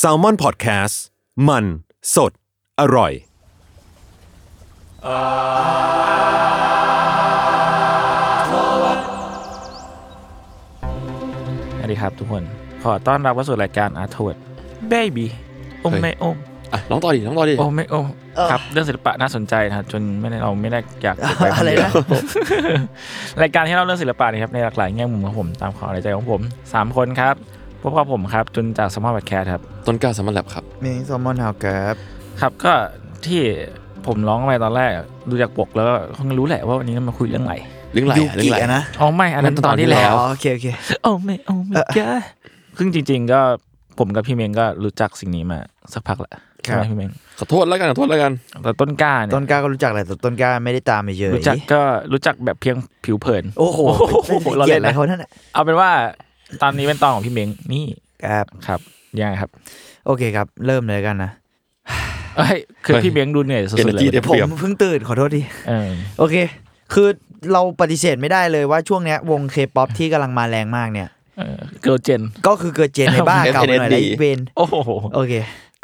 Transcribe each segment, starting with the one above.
S a l ม o n PODCAST มัน สด อร่อย สวัสดีครับทุกคน ขอต้อนรับเข้าสู่รายการ Art Word Baby โอมเฮ้ยไม่โอมอะน้องต่อดิน้องต่อดิ โอมไม่โอมครับ เรื่องศิลปะน่าสนใจนะครับจนไม่ได้เราไม่ได้อยากเก็บไว้คนอะไรเดียว นะ รายการที่เราเรื่องศิลปะนี่ครับในหลากหลายแง่มุมของผมตามความในใจของผมสามคนครับ พวกกับผมครับจุนจากสมอลบัตแคร์ครับ ต้นกล้าสามัญแลบครับ มีแซลมอนฮาวแกรบครับก็ที่ผมร้องไปตอนแรกดูจากปกแล้วก็คงรู้แหละว่าวันนี้เรามาคุยเรื่องอะไรเรื่องไหลยูอะเรื่อกิงไหลอะนะอ๋อไม่อันนั้นนั่นตตออนนที่ที่แล้ว อ๋อโอเคโอเค โอ้ไม่โอ้ไม่แกซึ่งจริง ๆ ก็ผมกับพี่เมงก็รู้จักสิ่งนี้มาสักพักแหละใช่ไหมครับ พี่เมงขอโทษแล้วกันขอโทษแล้วกัน แต่ต้นกล้าเนี่ยต้นกล้าก็รู้จักแหละแต่ต้นกล้าไม่ได้ตามไปเยอะรู้จักก็รู้จักแบบเพียงผิวเผิน โอ้โหเราเกลีเล่ยดนอะไรนะ เขานั่นแหละเอาเป็นว่า ตอนนี้เป็นตอนของพี่เมงนี่ครับครับยังไงครับ โอเคครับ เริ่มเลยกันนะเอ้ยคือเฮ้ยพี่เมงดูเหนื่อยสุดๆเลย Energy ได้ผเปรียบมเพิ่งตื่นขอโทษทีเออโอเค คือเราปฏิเสธไม่ได้เลยว่าช่วงเนี้ยวงเคป๊อปที่กำลังมาแรงมากเนี่ยเออเกิร์ลเจนก็คือเกิดเจนในบ้าเก่าไปหน่อย SNSD แล้วอีเวนโอ้โหโอเค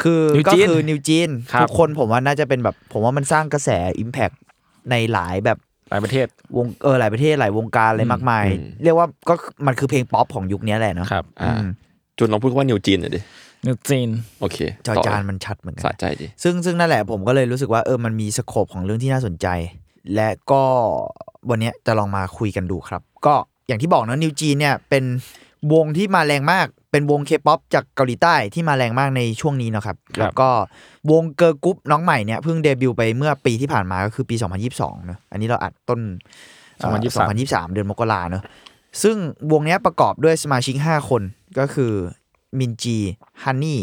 คือ New ก็ Jean คือนิวจีนครับทุกคนผมว่าน่าจะเป็นแบบ ผมว่ามันสร้างกระแสอิมแพ t ในหลายแบบ หลายประเทศวงเออหลายประเทศหลายวงการอะไรมากมายอืมเรียกว่าก็มันคือเพลงป๊อปของยุคนี้แหละเนาะครับอ่าอืมจุนลองพูดคำว่านิวจีนหน่อยดินิวจีนโอเคจอต่จานมันชัดเหมือนกัสะใจดิซึ่งซึ่งนั่นแหละผมก็เลยรู้สึกว่าเออมันมีสโคปของเรื่องที่น่าสนใจ และก็วันเนี้ยจะลองมาคุยกันดูครับ ก็อย่างที่บอกเนอะนิวจีเนี่ยเป็น วงที่มาแรงมากเป็นวงเคป๊อปจากเกาหลีใต้ที่มาแรงมากในช่วงนี้เนอะครับ แล้วก็วงเกิร์ลกรุ๊ปน้องใหม่เนี่ยเพิ่งเดบิวต์ไปเมื่อปีที่ผ่านมาก็คือปี 2022เนอะอันนี้เราอัดต้นเอ่อ2023 เดือนมกราเนอะซึ่งวงเนี้ยประกอบด้วยสมาชิก 5 คนก็คือมินจีฮันนี่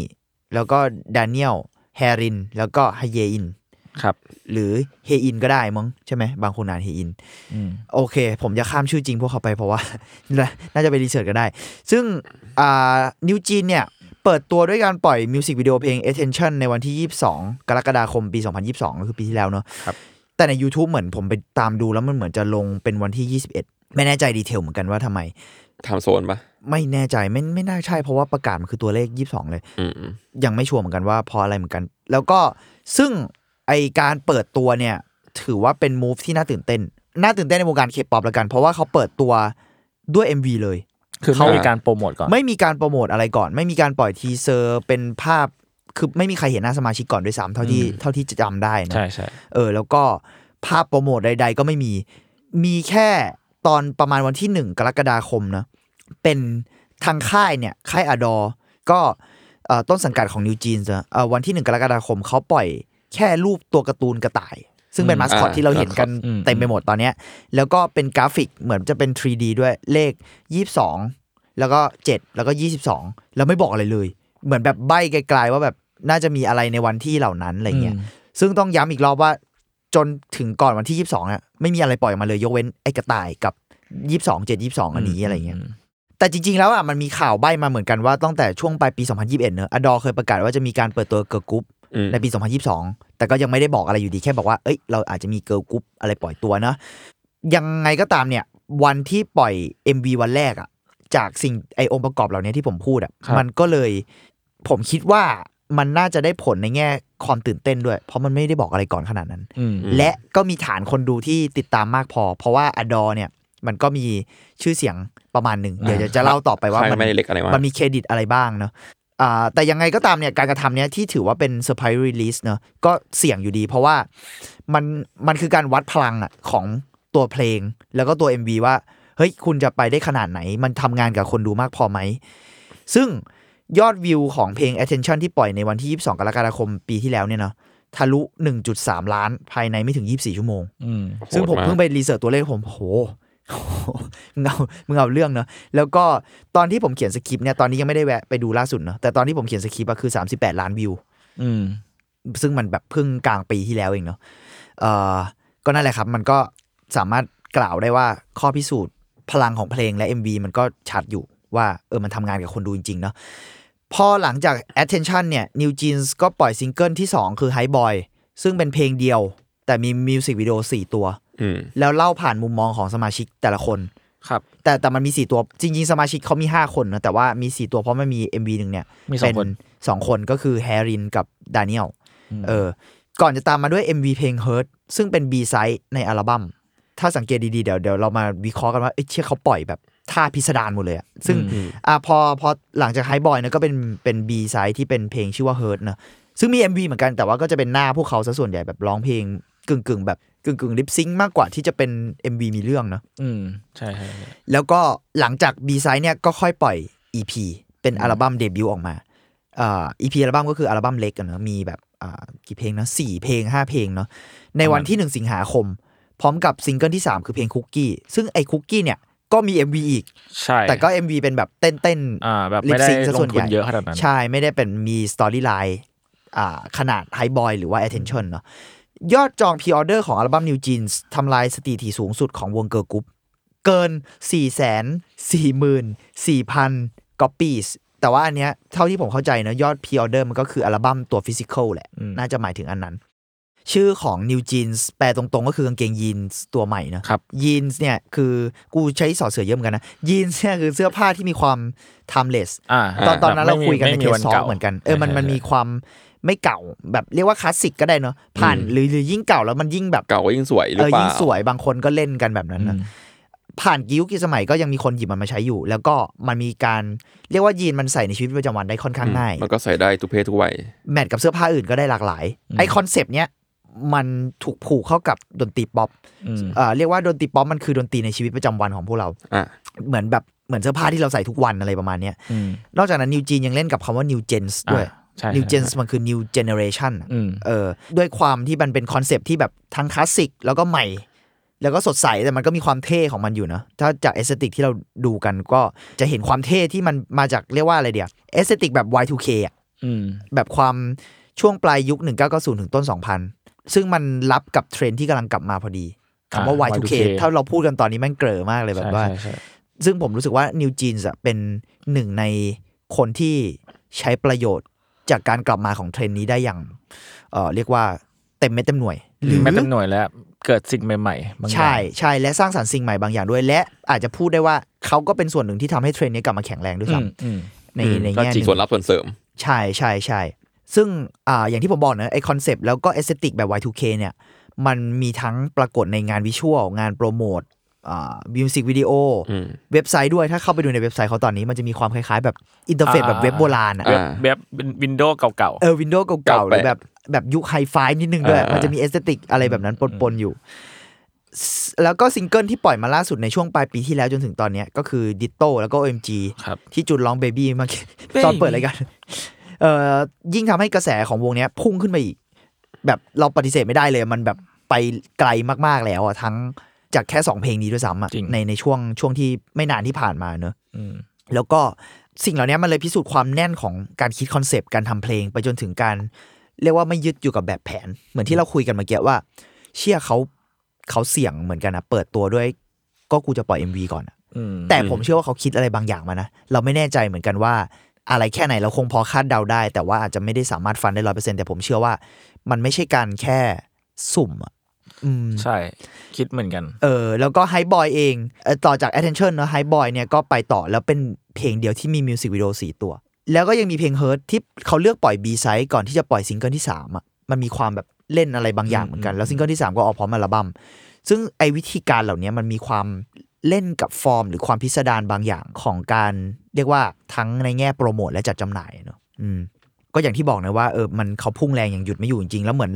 แล้วก็ดานิเอลแฮริน แล้วก็ฮเยอิน ครับ หรือเฮอินก็ได้มั้งใช่ไหมบางคนอ่านเฮอินอืมโอเค ผมจะข้ามชื่อจริงพวกเขาไปเพราะว่า น่าจะไปรีเสิร์ชก็ได้ ซึ่งอ่านิวจีนเนี่ย เปิดตัวด้วยการปล่อยมิวสิกวิดีโอเพลง Attention ในวันที่ 22 กรกฎาคมปี 2022 ก็คือปีที่แล้วเนอะครับแต่ใน YouTube เหมือนผมไปตามดูแล้วมันเหมือนจะลงเป็นวันที่ 21 ไม่แน่ใจดีเทลเหมือนกันว่าทำไมทำโซนปะไม่แน่ใจไม่ไม่น่าใช่เพราะว่าประกาศมันคือตัวเลข 22 เลยอืมอืมยังไม่ชัวร์เหมือนกันว่าเพราะอะไรเหมือนกัน แล้วก็ซึ่ง ไอการเปิดตัวเนี่ย ถือว่าเป็น move ที่น่าตื่นเต้น น่าตื่นเต้นในวงการเคป๊อปแล้วกัน เพราะว่าเขาเปิดตัวด้วย MV เลย คือเขามีการโปรโมทก่อน ไม่มีการโปรโมทอะไรก่อน ไม่มีการปล่อย teaser เป็นภาพ คือไม่มีใครเห็นหน้าสมาชิกก่อนด้วยซ้ำเท่าที่อืมเท่าที่จะจำได้นะใช่ใช่เออ แล้วก็ภาพโปรโมทใด ๆ ก็ไม่มี มีแค่ตอนประมาณวันที่หนึ่งกรกฎาคมนะ เป็นทางค่ายเนี่ย ค่าย ADOR ก็เอ่อต้นสังกัดของนิวจีนส์เอ่อวันที่หนึ่งกรกฎาคมเขาปล่อย แค่รูปตัวการ์ตูนกระต่าย ซึ่งเป็นมาสคอตที่เราเห็นกันเต็มไปหมดตอนเนี้ย แล้วก็เป็นกราฟิกเหมือนจะเป็น 3D ด้วยเลข 22 แล้วก็ 7 แล้วก็ 22 แล้วไม่บอกอะไรเลย เหมือนแบบใบ้ไกลๆว่าแบบน่าจะมีอะไรในวันที่เหล่านั้นอะไรเงี้ยอืมซึ่งต้องย้ำอีกรอบว่าจนถึงก่อนวันที่ 22อะไม่มีอะไรปล่อยมาเลยยกเว้นไอ้กระต่ายกับ 22 7 22 อันนี้อะไรเงี้ยมแต่จริง ๆ แล้วอะมันมีข่าวใบ้มาเหมือนกันว่าตั้งแต่ช่วงปลายปี 2021เนอะ ADOR เคยประกาศว่าจะมีการเปิดตัวเกิร์ลกรุ๊ปอืม ในปี 2022 แต่ก็ยังไม่ได้บอกอะไรอยู่ดีแค่บอกว่าเอ้ยเราอาจจะมีเกิร์ลกรุ๊ปอะไรปล่อยตัวเนอะยังไงก็ตามเนี่ย วันที่ปล่อย MV วันแรกอะจากสิ่งไอองค์ประกอบเหล่านี้ที่ผมพูดอะครับมันก็เลยผมคิดว่ามันน่าจะได้ผลในแง่ความตื่นเต้นด้วย เพราะมันไม่ได้บอกอะไรก่อนขนาดนั้นอืมและก็มีฐานคนดูที่ติดตามมากพอ เพราะว่า ADOR เนี่ยมันก็มีชื่อเสียงประมาณหนึ่งเดี๋ยวจะจะเล่าต่อไปว่าค่ายมันไม่ได้เล็กอะไรมากมันมีเครดิตอะไรบ้างเนาะอ่า แต่ยังไงก็ตามเนี่ยการกระทำเนี้ยที่ถือว่าเป็น surprise release เนาะก็เสี่ยงอยู่ดี เพราะว่ามันมันคือการวัดพลังอะของตัวเพลง แล้วก็ตัว MV ว่า เฮ้ย คุณจะไปได้ขนาดไหน มันทำงานกับคนดูมากพอไหม ซึ่งยอดวิวของเพลง attention ที่ปล่อยในวันที่ 22 กรกฎาคมปีที่แล้วเนี่ยเนาะทะลุ 1.3 ล้านภายในไม่ถึง 24 ชั่วโมงอืมซึ่งผมโหดากเพิ่งไป research ตัวเลขผมโห มึงเอามึงเอาเรื่องเนอะแล้วก็ตอนที่ผมเขียนสคริปต์เนี่ยตอนนี้ยังไม่ได้แวะไปดูล่าสุดเนอะแต่ตอนที่ผมเขียนสคริปต์อะคือ 38 ล้านวิว อืม ซึ่งมันแบบเพิ่งกลางปีที่แล้วเองเนาะเอ่อก็นั่นแหละครับ มันก็สามารถกล่าวได้ว่าข้อพิสูจน์พลังของเพลงและ MV มันก็ชัดอยู่ว่าเออมันทำงานกับคนดูจริงๆเนาะพอหลังจาก attention เนี่ย New Jeans ก็ปล่อยซิงเกิลที่ 2 คือ Hype Boy ซึ่งเป็นเพลงเดียว แต่มีมิวสิกวิดีโอ4ตัวอืม แล้วเล่าผ่านมุมมองของสมาชิกแต่ละคนครับ แต่แต่มันมีสี่ตัวจริง ๆ สมาชิกเขามี5คนนะแต่ว่ามี4ตัวเพราะมันมี MV หนึ่งเนี่ยมีสองเป็นคนสองคนก็คือแฮรินกับดานิเอลเออ ก่อนจะตามมาด้วย MV เพลง Hurt ซึ่งเป็น B side ในอัลบั้มถ้าสังเกตดีๆ เดี๋ยวเดี๋ยวเรามาวิเคราะห์กันว่าเอ้ยเชื่อเขาปล่อยแบบท่าพิสดารหมดเลยอะซึ่งอะพอพอหลังจาก Hype Boy นะก็เป็นเป็น B side ที่เป็นเพลงชื่อว่า Hurt นะซึ่งมี MV เหมือนกันแต่ว่าก็จะเป็นหน้าพวกเขาซะส่วนใหญ่แบบร้องเพลงกึ่งกึ่งๆแบบ กึ่งกึ่ง lip sync มากกว่าที่จะเป็น MV มีเรื่องเนาะอืมใช่ใช่ใช่แล้วก็หลังจาก B side เนี่ยก็ค่อยปล่อย EP เป็นอัลบั้มเดบิวต์ออกมาอ่า EP อัลบั้มก็คืออัลบั้มเล็กกันเนอะมีแบบอ่ากี่เพลงนะสี่เพลงห้าเพลงเนาะในวันที่หนึ่งสิงหาคม พร้อมกับซิงเกิลที่3คือเพลงคุกกี้ซึ่งไอ้คุกกี้เนี่ยก็มี MV อีก ใช่ แต่ก็ MV เป็นแบบเต้นเต้นๆอ่าแบบ lip sync ซะส่วนใหญ่ ไม่ได้ลงทุนเยอะขนาดนั้น ใช่ ไม่ได้เป็นมี storyline อ่าขนาด Hype Boy หรือว่า Attention เนาะ ยอดจองพ r ออเดอร์ของอัลบั้ม New Jeans ทำลายสถิติสูงสุดของวงเกิร์ลกรุ๊ปเกิน 4 4 4 0 0 4,000 copies แต่ว่าอันเนี้ยเท่าที่ผมเข้าใจนะยอดพ r ออเดอร์มันก็คืออัลบั้มตัว physical แหละ น่าจะหมายถึงอันนั้น ชื่อของ New Jeans แปลตรงๆ ก็คือกางเกงยีนส์ตัวใหม่นะครับยีนส์เนี่ยคือกูใช้สอดเสือเยอะเหมือนกันนะยีนส์เนี่ยคือเสื้อผ้าที่มีความ timeless อ่าตอนตอนนั้นเราไม่มีคุยกันในไม่มีเทวัสนซอเก่าเหมือนกันเออมันใช่มันใช่มีความ ไม่เก่าแบบเรียกว่าคลาสสิกก็ได้เนาะผ่านหรือหรือยิ่งเก่าแล้วมันยิ่งแบบเก่าก็ยิ่งสวยหรือเออเปล่ายิ่งสวยบางคนก็เล่นกันแบบนั้นนะผ่านกี่ยุคกี่สมัยก็ยังมีคนหยิบมันมาใช้อยู่ แล้วก็มันมีการเรียกว่ายีนมันใส่ในชีวิตประจำวันได้ค่อนข้างง่ายมันก็ใส่ได้ทุกเพศทุกวัย match กับเสื้อผ้าอื่นก็ได้หลากหลายไอคอนเซปต์เนี้ยมันถูกผูกเข้ากับดนตรีป๊อปอืมเอ่อเรียกว่าดนตรีป๊อปมันคือดนตรีในชีวิตประจำวันของพวกเราอะเหมือนแบบเหมือนเสื้อผ้าที่เราใส่ทุกวันอะไรประมาณเนี้ยอืมนอกจากนั้น New Jeans ยังเล่นกับคำว่า new gens ด้วยอ่า ใช่ new ใช่ gens มันคือ new generation อะอืม เออด้วยความที่มันเป็นคอนเซปต์ที่แบบทั้งคลาสสิกแล้วก็ใหม่ แล้วก็สดใส แต่มันก็มีความเท่ของมันอยู่นะถ้าจาก aesthetic ที่เราดูกันก็จะเห็นความเท่ที่มันมาจากเรียกว่าอะไรเดียว aesthetic แบบ Y2K อะอืม แบบความช่วงปลายยุค 1990 ถึงต้น 2000 ซึ่งมันรับกับเทรนด์ที่กำลังกลับมาพอดีคำว่า อ่า Y2K Y2K ถ้าเราพูดกันตอนนี้แม่งเกลอมากเลยแบบว่า ใช่ใช่ซึ่งผมรู้สึกว่า New Jeans อะเป็นหนึ่งในคนที่ใช้ประโยชน์ จากการกลับมาของเทรนด์นี้ได้อย่างเอ่อเรียกว่าเต็มเม็ดเต็มหน่วยหรือไม่เต็มหน่วยแล้วเกิดสิ่งใหม่ๆบางอย่างใช่ใช่และสร้างสรรค์สิ่งใหม่บางอย่างด้วย และอาจจะพูดได้ว่าเขาก็เป็นส่วนหนึ่งที่ทำให้เทรนด์นี้กลับมาแข็งแรงด้วยอืซ้มอืมำในอืมในก็แง่หจีนึ่งส่วนรับส่วนเสริม ใช่ใช่ใช่ซึ่งอ่าอย่างที่ผมบอกนะไอคอนเซปต์แล้วก็เอสเตติกแบบ Y2K เนี่ยมันมีทั้งปรากฏในงานวิชวลงานโปรโมทอ่า มิวสิกวิดีโออืมเว็บไซต์ด้วยถ้าเข้าไปดูในเว็บไซต์เขาตอนนี้มันจะมีความคล้ายๆ แบบอินเทอร์เฟซอ่าแบบเว็บโบราณอะอ่าเว็บวินโดว์เก่าเออวินโดว์เก่าๆหรือแบบแบบยุคไฮไฟนิดนึงด้วยอ่ามัมันจะมีเอสเตติกอะไรแบบนั้นปนๆอยู่ แล้วก็ซิงเกิลที่ปล่อยมาล่าสุดในช่วงปลายปีที่แล้วจนถึงตอนเนี้ยก็คือ Ditto แล้วก็ OMG ครับที่จุดร้อง baby มาตอนเปิดรายการเอ่อยิ่งทำให้กระแสของวงเนี้ยพุ่งขึ้นไปอีก แบบเราปฏิเสธไม่ได้เลย มันแบบไปไกลมากๆแล้วอะทั้ง จากแค่สองเพลงนี้ด้วยซ้ำอะจริงในในช่วงช่วงที่ไม่นานที่ผ่านมาเนอะๆอืมแล้วก็สิ่งเหล่านี้มันเลยพิสูจน์ความแน่นของการคิดคอนเซปต์การทำเพลงไปจนถึงการ เรียกว่าไม่ยึดอยู่กับแบบแผน เหมือนที่เราคุยกันเมื่อกี้ว่า เชื่อเขาเขาเสี่ยงเหมือนกันนะเปิดตัวด้วย ก็กูจะปล่อย MV ก่อนอะอืมแต่ผมเชื่อว่าเขาคิดอะไรบางอย่างมานะเราไม่แน่ใจเหมือนกันว่า อะไรแค่ไหนเราคงพอคาดเดาได้ แต่ว่าอาจจะไม่ได้สามารถฟันได้ร้อยเปอร์เซ็นแต่ผมเชื่อว่า มันไม่ใช่การแค่สุ่มอะอืม ใช่ คิดเหมือนกัน เออ แล้วก็ไฮบอยเองเอ่อต่อจาก attention เนอะไฮบอยเนี่ยก็ไปต่อแล้วเป็นเพลงเดียวที่มีมิวสิกวิดีโอสี่ตัว แล้วก็ยังมีเพลง Hurt ที่เขาเลือกปล่อย B side ก่อนที่จะปล่อยซิงเกิลที่3อะมันมีความแบบเล่นอะไรบางอย่างเหมือนกัน แล้วซิงเกิลที่ 3 ก็ออกพร้อมอัลบั้มซึ่งไอวิธีการเหล่านี้มันมีความเล่นกับฟอร์ม หรือความพิสดารบางอย่างของการเรียกว่าทั้งในแง่โปรโมทและจัดจำหน่ายเนอะอืม ก็อย่างที่บอกนะว่าเออมันเขาพุ่งแรงอย่างหยุดไม่อยู่จริงๆแล้วเหมือน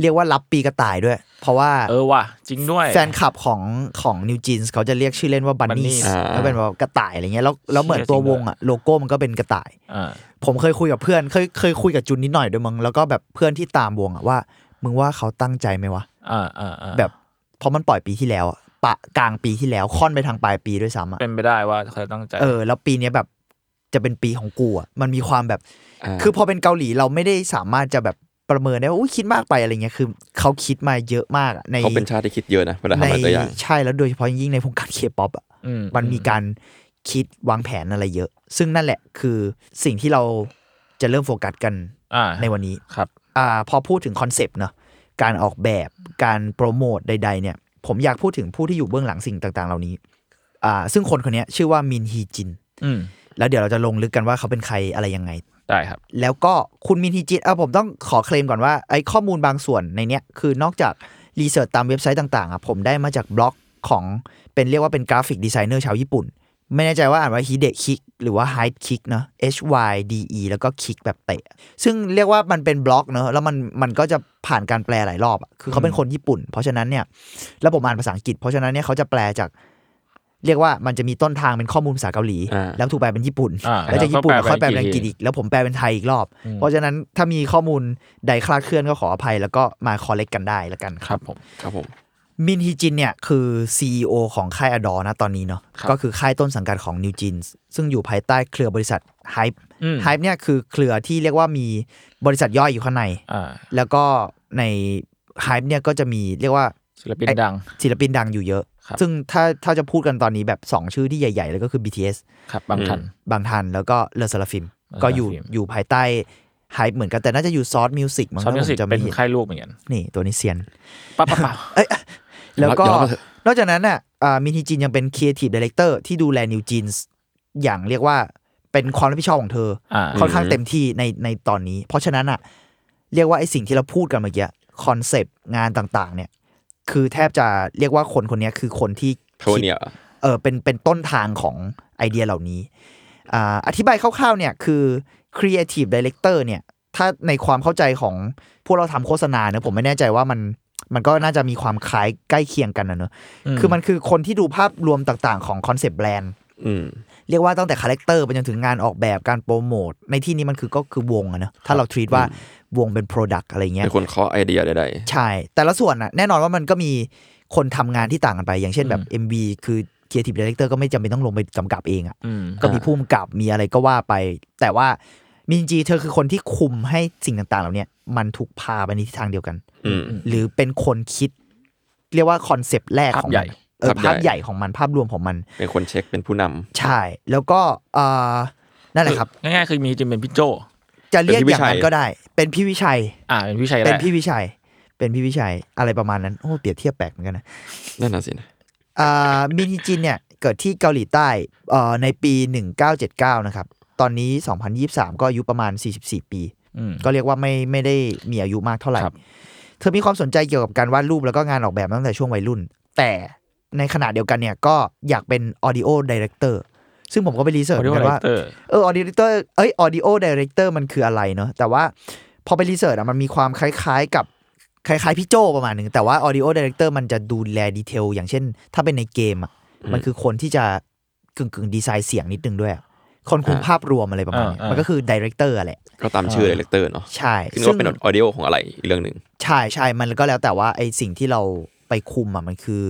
เรียกว่ารับปีกระต่ายด้วย เพราะว่าเออว่ะจริงด้วย แฟนคลับของของ New Jeans เขาจะเรียกชื่อเล่นว่า Bunny Bunnies อ่าแล้วเป็นแบบกระต่ายอะไรเงี้ยแล้วแล้วเหมือนตัววงอะโลโก้มันก็เป็นกระต่าย อ่าผมเคยคุยกับเพื่อนเคยเคยคุยกับจุนนิดหน่อยด้วยมึงแล้วก็แบบเพื่อนที่ตามวงอะว่า มึงว่าเขาตั้งใจไหมวะ อ่าอ่าอ่าแบบเพราะมันปล่อยปีที่แล้วอะปะกลางปีที่แล้วค่อนไปทางปลายปีด้วยซ้ำอะเป็นไปได้ว่าเขาตั้งใจ เออ แล้วปีเนี้ยแบบจะเป็นปีของกูอะมันมีความแบบอ่า คือพอเป็นเกาหลีเราไม่ได้สามารถจะแบบประเมินได้ว่าอุ้ยคิดมากไปอะไรเงี้ยคือเขาคิดมาเยอะมากอะในเขาเป็นชาติที่คิดเยอะนะเวลาในทำอะไรตัวอย่างใช่แล้วโดยเฉพาะยิ่งในวงการเคป๊อปอะอืมันมีการคิดวางแผนอะไรเยอะ ซึ่งนั่นแหละคือสิ่งที่เราจะเริ่มโฟกัสกันอ่าในวันนี้ครับอ่าพอพูดถึงคอนเซปต์เนาะการออกแบบการโปรโมทใด ๆ เนี่ย ผมอยากพูดถึงผู้ที่อยู่เบื้องหลังสิ่งต่าง ๆ เหล่านี้อ่าซึ่งคนคนเนี้ยชื่อว่ามินฮีจินอืมแล้วเดี๋ยวเราจะลงลึกกันว่าเขาเป็นใครอะไรยังไง ได้ครับ แล้วก็คุณมินฮีจินเออผมต้องขอเคลมก่อนว่าไอ้ข้อมูลบางส่วนในเนี้ยคือนอกจาก research ตามเว็บไซต์ต่างๆอะผมได้มาจากบล็อกของเป็นเรียกว่าเป็นกราฟิกดีไซเนอร์ชาวญี่ปุ่น ไม่แน่ใจว่าอ่านว่าฮิเดะคิกหรือว่าไฮคิกเนาะ H Y D E แล้วก็คิกแบบเตะ ซึ่งเรียกว่ามันเป็นบล็อกเนอะแล้วมันมันก็จะผ่านการแปลหลายรอบอะคือเขาเป็นคนญี่ปุ่น เพราะฉะนั้นเนี่ยแล้วผมอ่านภาษาอังกฤษ เพราะฉะนั้นเนี่ยเขาจะแปลจาก เรียกว่ามันจะมีต้นทางเป็นข้อมูลภาษาเกาหลีอ่าแล้วถูกแปลเป็นญี่ปุ่นอ่าแล้วจากญี่ปุ่นแล้วก็ค่อยแปลเป็นแปลอังกฤษอีกทีอีกแล้วผมแปลเป็นไทยอีกรอบอืมเพราะฉะนั้นถ้ามีข้อมูลใดคลาดเคลื่อนก็ขออภัย แล้วก็มา correct กันได้แล้วกันครับผมครับผมมินฮีจินเนี่ยคือ CEO ของค่ายอดอนะตอนนี้เนาะครับก็คือค่ายต้นสังกัดของ New Jeans ซึ่งอยู่ภายใต้เครือบริษัท Hype อืม Hype เนี่ยคือเครือที่เรียกว่ามีบริษัทย่อยอยู่ข้างในอ่าแล้วก็ใน Hype เนี่ยก็จะมีเรียกว่า ศิลปินดัง ศิลปินดังอยู่เยอะครับซึ่งถ้าถ้าจะพูดกันตอนนี้แบบ 2 ชื่อที่ใหญ่ๆเลยก็คือ BTS ครับบางทัน บางทันแล้วก็เลอซาลาฟิม Le ก็อยู่ Sserafim อยู่ภายใต้ Hype เหมือนกันแต่น่าจะอยู่ซอสมิวสิกมั้งซอนมิวสิกถ้าผจะเป็นไม่ผิดค่ายลูกเหมือนกัน นี่ตัวนี้เซียนป้าป้าป้าเอ้ยแล้วก็ยอมรับเถอะนอกจากนั้นน่ะอ่ามินฮีจินยังเป็น Creative Director ที่ดูแล New Jeans อย่างเรียกว่าเป็นความรับผิดชอบของเธออ่าค่อนข้างเต็มที่ในในตอนนี้ เพราะฉะนั้นอะ เรียกว่าไอ้สิ่งที่เราพูดกันเมื่อกี้คอนเซปต์งานต่าง ๆ เนี่ย คือแทบจะเรียกว่าคนคนเนี้ยคือคนที่โทคิดเนี่ยเออเป็นเป็นต้นทางของไอเดียเหล่านี้อ่าอธิบายคร่าวๆเนี่ยคือ Creative Director เนี่ยถ้าในความเข้าใจของพวกเราทำโฆษณาเนี่ยผมไม่แน่ใจว่ามันมันก็น่าจะมีความคล้ายใกล้เคียงกันนะเนอะคือมันคือคนที่ดูภาพรวมต่างๆ ของคอนเซปต์แบรนด์อืม เรียกว่าตั้งแต่คาแรคเตอร์ไปจนถึงงานออกแบบการโปรโมทในที่นี้มันคือก็คือวงอะเนอะถ้าเรา treat ว่าวงเป็น product อะไรเงี้ยเป็นคนเคาะไอเดียใดใช่ แต่ละส่วนอะแน่นอนว่ามันก็มีคนทำงานที่ต่างกันไป อย่างเช่นแบบ MV คือ Creative Director ก็ไม่จำเป็นต้องลงไปกำกับเองอะอืมก็มีผู้กำกับมีอะไรก็ว่าไป แต่ว่ามินฮีจินเธอคือคนที่คุมให้สิ่งต่างๆเหล่าเนี้ยมันถูกพาไปในทิศทางเดียวกันๆอืมหรือเป็นคนคิด เรียกว่า concept แรกของภาพใหญ่มันเออ ภาพใหญ่ภาพใหญ่ของมันภาพรวมของมัน เป็นคนเช็คเป็นผู้นำใช่ แล้วก็เอ่อนั่นแหละครับง่ายๆคือมินฮีจินเป็นพี่โจจะเรียกเป็นพี่อย่างนั้นก็ได้ เป็นพี่วิชัย อ่าเป็นพี่ชัยเป็นแหละพี่วิชัย เป็นพี่วิชัยอะไรประมาณนั้นโอ้เปรียบเทียบแปลกเหมือนกันนะนั่นน่ะสินะอ่ามินฮีจินเนี่ยเกิดที่เกาหลีใต้เอ่อในปี 1979 นะครับ ตอนนี้ 2023 ก็อายุประมาณ 44 ปีอืมก็เรียกว่าไม่ไม่ได้มีอายุมากเท่าไหร่ครับเธอมีความสนใจเกี่ยวกับการวาดรูปแล้วก็งานออกแบบมาตั้งแต่ช่วงวัยรุ่น แต่ ในขณะเดียวกันเนี่ยก็อยากเป็น audio director ซึ่งผมก็ไปรีเสิร์ชออเหมือนกันว่า audio เออ audio director เอ้ย audio director มันคืออะไรเนอะแต่ว่าพอไป research อะมันมีความคล้ายๆกับคล้ายๆพี่โจประมาณหนึ่งแต่ว่า audio director มันจะดูแล detail อย่างเช่น ถ้าเป็นในเกมอะมันคือคนที่จะกึ่งกึ่งดีไซน์เสียงนิดนึงด้วยอะคนคุมภาพรวมอะไรประมาณนี้มันก็คือ director อะแหละก็ตามชื่อ directorอร์เนาะใช่คือว่าเป็น audio ของอะไรอีกเรื่องหนึ่งใช่ใช่มันก็แล้วแต่ว่าไอสิ่งที่เราไปคุมอะมันคือ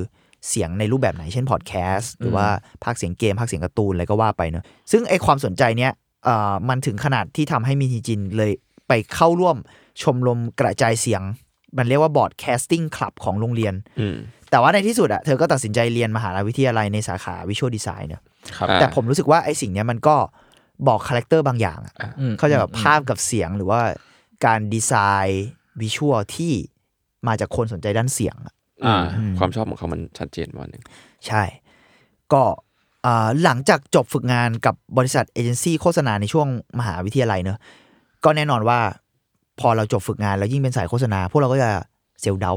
เสียงในรูปแบบไหนเช่นพอดแคสต์หรือว่าภาคเสียงเกมภาคเสียงการ์ตูนอะไรก็ว่าไปเนอะซึ่งไอความสนใจเนี้ยเอ่อมันถึงขนาดที่ทำให้มินฮีจินเลยไปเข้าร่วมชมรมกระจายเสียง มันเรียกว่า broadcasting club ของโรงเรียนอืมแต่ว่าในที่สุดอะเธอก็ตัดสินใจเรียนมหาวิทยาลัยในสาขา visual design เนอะครับอ่าแต่ผมรู้สึกว่าไอสิ่งเนี้ยมันก็บอก character บางอย่างอะอืมเขาจะแบบภาพกับเสียงหรือว่าการ design visual ที่มาจากคนสนใจด้านเสียง อะอ่าอืมความชอบของเขามันชัดเจนว่าหนึ่งใช่ ก็อ่าหลังจากจบฝึกงานกับบริษัทเอเจนซี่โฆษณาในช่วงมหาวิทยาลัยเนอะก็แน่นอนว่า พอเราจบฝึกงานแล้วยิ่งเป็นสายโฆษณา พวกเราก็จะ self-doubt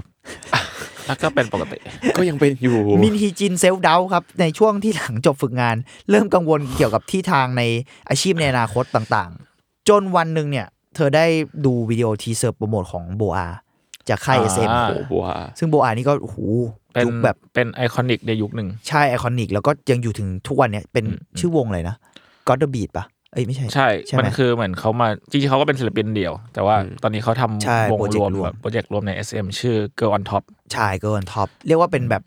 แล้วก็เป็นปกติ ก็ยังเป็นอยู่ มินฮีจิน self-doubt ครับ ในช่วงที่หลังจบฝึกงาน เริ่มกังวลเกี่ยวกับที่ทางในอาชีพในอนาคตต่างๆ จนวันหนึ่งเนี่ย เธอได้ดูวิดีโอทีเซอร์โปรโมทของโบอา จากค่ายอ่า SM โอ้โหโบอาซึ่งโบอานี่ก็โอ้โหเป็นยุคแบบเป็น iconic ในยุคหนึ่งใช่ iconic แล้วก็ยังอยู่ถึงทุกวันเนี่ยเป็นอืมชื่อวงเลยนะ GOT the beat ปะเอ้ยไม่ใช่ใช่ใช่ไหมมันคือเหมือนเขามาจริงๆเขาก็เป็นศิลปินเดี่ยว แต่ว่าตอนนี้เขาทใช่ำวงโปรเจรกต์วมรวมแบบโปรเจกต์รวมใน SM ชื่อ Girls On Top ใช่ Girls On Top เรียกว่าเป็นแบบ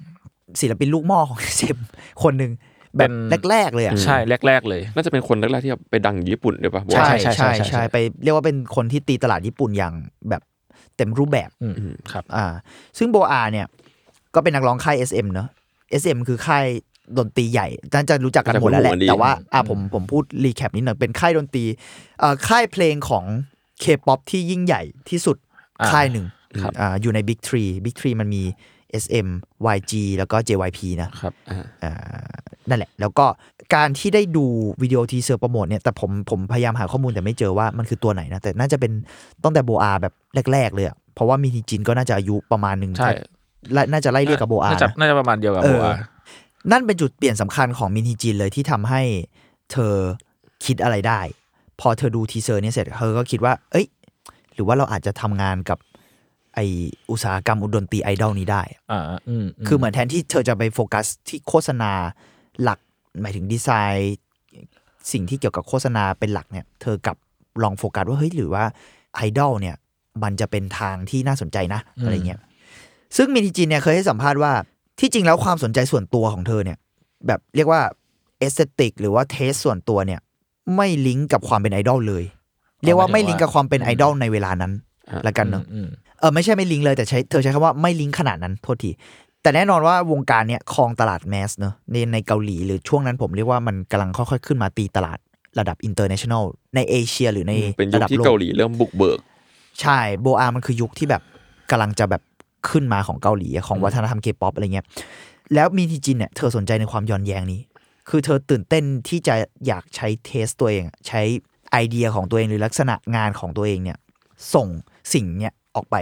ศิลปินลูกหม้อของ SM คนหนึ่งแบบเป็นแรก ๆ เลยอะใช่แรก ๆ เลย น่าจะเป็นคนแรก ๆ ที่ไปดังอยู่ญี่ปุ่นด้วยป่ะบัวใช่ใช่ใช่ใช่ใช่ใช่ไปเรียกว่าเป็นคนที่ตีตลาดญี่ปุ่นอย่างแบบ เต็มรูปแบบอืมครับอ่าซึ่งโบอาเนี่ยก็เป็นนักร้องค่าย SM เนอะ SM คือค่ายดนตรีใหญ่น่าจะรู้จักกันหมดแล้วแหละ แต่ว่าอ่าผมผมพูดรีแคปนิดหน่อย เป็นค่ายดนตรีเอ่อค่ายเพลงของ K-POP ที่ยิ่งใหญ่ที่สุดอ่าค่ายหนึ่งครับอ่าอยู่ใน Big Three Big Three มันมี SM YG แล้วก็ JYP นะครับอ่านั่นแหละ แล้วก็การที่ได้ดูวิดีโอทีเซอร์โปรโมทเนี่ย แต่ผมผมพยายามหาข้อมูลแต่ไม่เจอว่ามันคือตัวไหนนะ แต่น่าจะเป็นตั้งแต่โบอาแบบแรก ๆ เลยอะเพราะว่ามินฮีจินก็น่าจะอายุประมาณหนึ่งใช่และน่าจะไล่เลี่ยกับโบอาน่าจะนะน่าจะประมาณเดียวกับโบอา เออ นั่นเป็นจุดเปลี่ยนสำคัญของมินฮีจินเลยที่ทำให้เธอคิดอะไรได้ พอเธอดูทีเซอร์เนี่ยเสร็จเธอก็คิดว่า เอ้ย หรือว่าเราอาจจะทำงานกับ ไออุตสาหกรรมอุดนตรีไอดอลนี้ได้อ่าอืมคือเหมือนแทนที่เธอจะไปโฟกัสที่โฆษณาหลักหมายถึงดีไซน์สิ่งที่เกี่ยวกับโฆษณาเป็นหลักเนี่ย เธอกลับลองโฟกัสว่าเฮ้ยหรือว่าไอดอลเนี่ย มันจะเป็นทางที่น่าสนใจนะอะไรเงี้ยซึ่งมินฮีจินเนี่ยเคยให้สัมภาษณ์ว่าที่จริงแล้วความสนใจส่วนตัวของเธอเนี่ย แบบเรียกว่า aesthetic หรือว่า taste ส่วนตัวเนี่ย ไม่ลิงก์กับความเป็นไอดอลเลย เรียกว่าไม่ลิงก์กับความเป็นไอดอลในเวลานั้นละกันเนอะอืม เออไม่ใช่ไม่ลิงก์เลยแต่ใช้เธอใช้คำว่าไม่ลิงก์ขนาดนั้นโทษทีแต่แน่นอนว่าวงการเนี้ยครองตลาด mass เนอะในในเกาหลีหรือช่วงนั้นผมเรียกว่ามันกำลังค่อยๆขึ้นมาตีตลาดระดับ international ในเอเชีย หรือในเป็นยุคระดับที่โลก เกาหลีเริ่มบุกเบิก ใช่โบอา มันคือยุคที่แบบกำลังจะแบบขึ้นมาของเกาหลีอะของวัฒนธรรมเคป๊อปอะไรเงี้ยแล้วมินฮีจินเนี่ยเธอสนใจในความย้อนแย้งนี้ คือเธอตื่นเต้นที่จะอยากใช้เทสตัวเองอะใช้ไอเดียของตัวเองหรือลักษณะงานของตัวเองเนี่ยส่งสิ่งเนี่ย ออกไป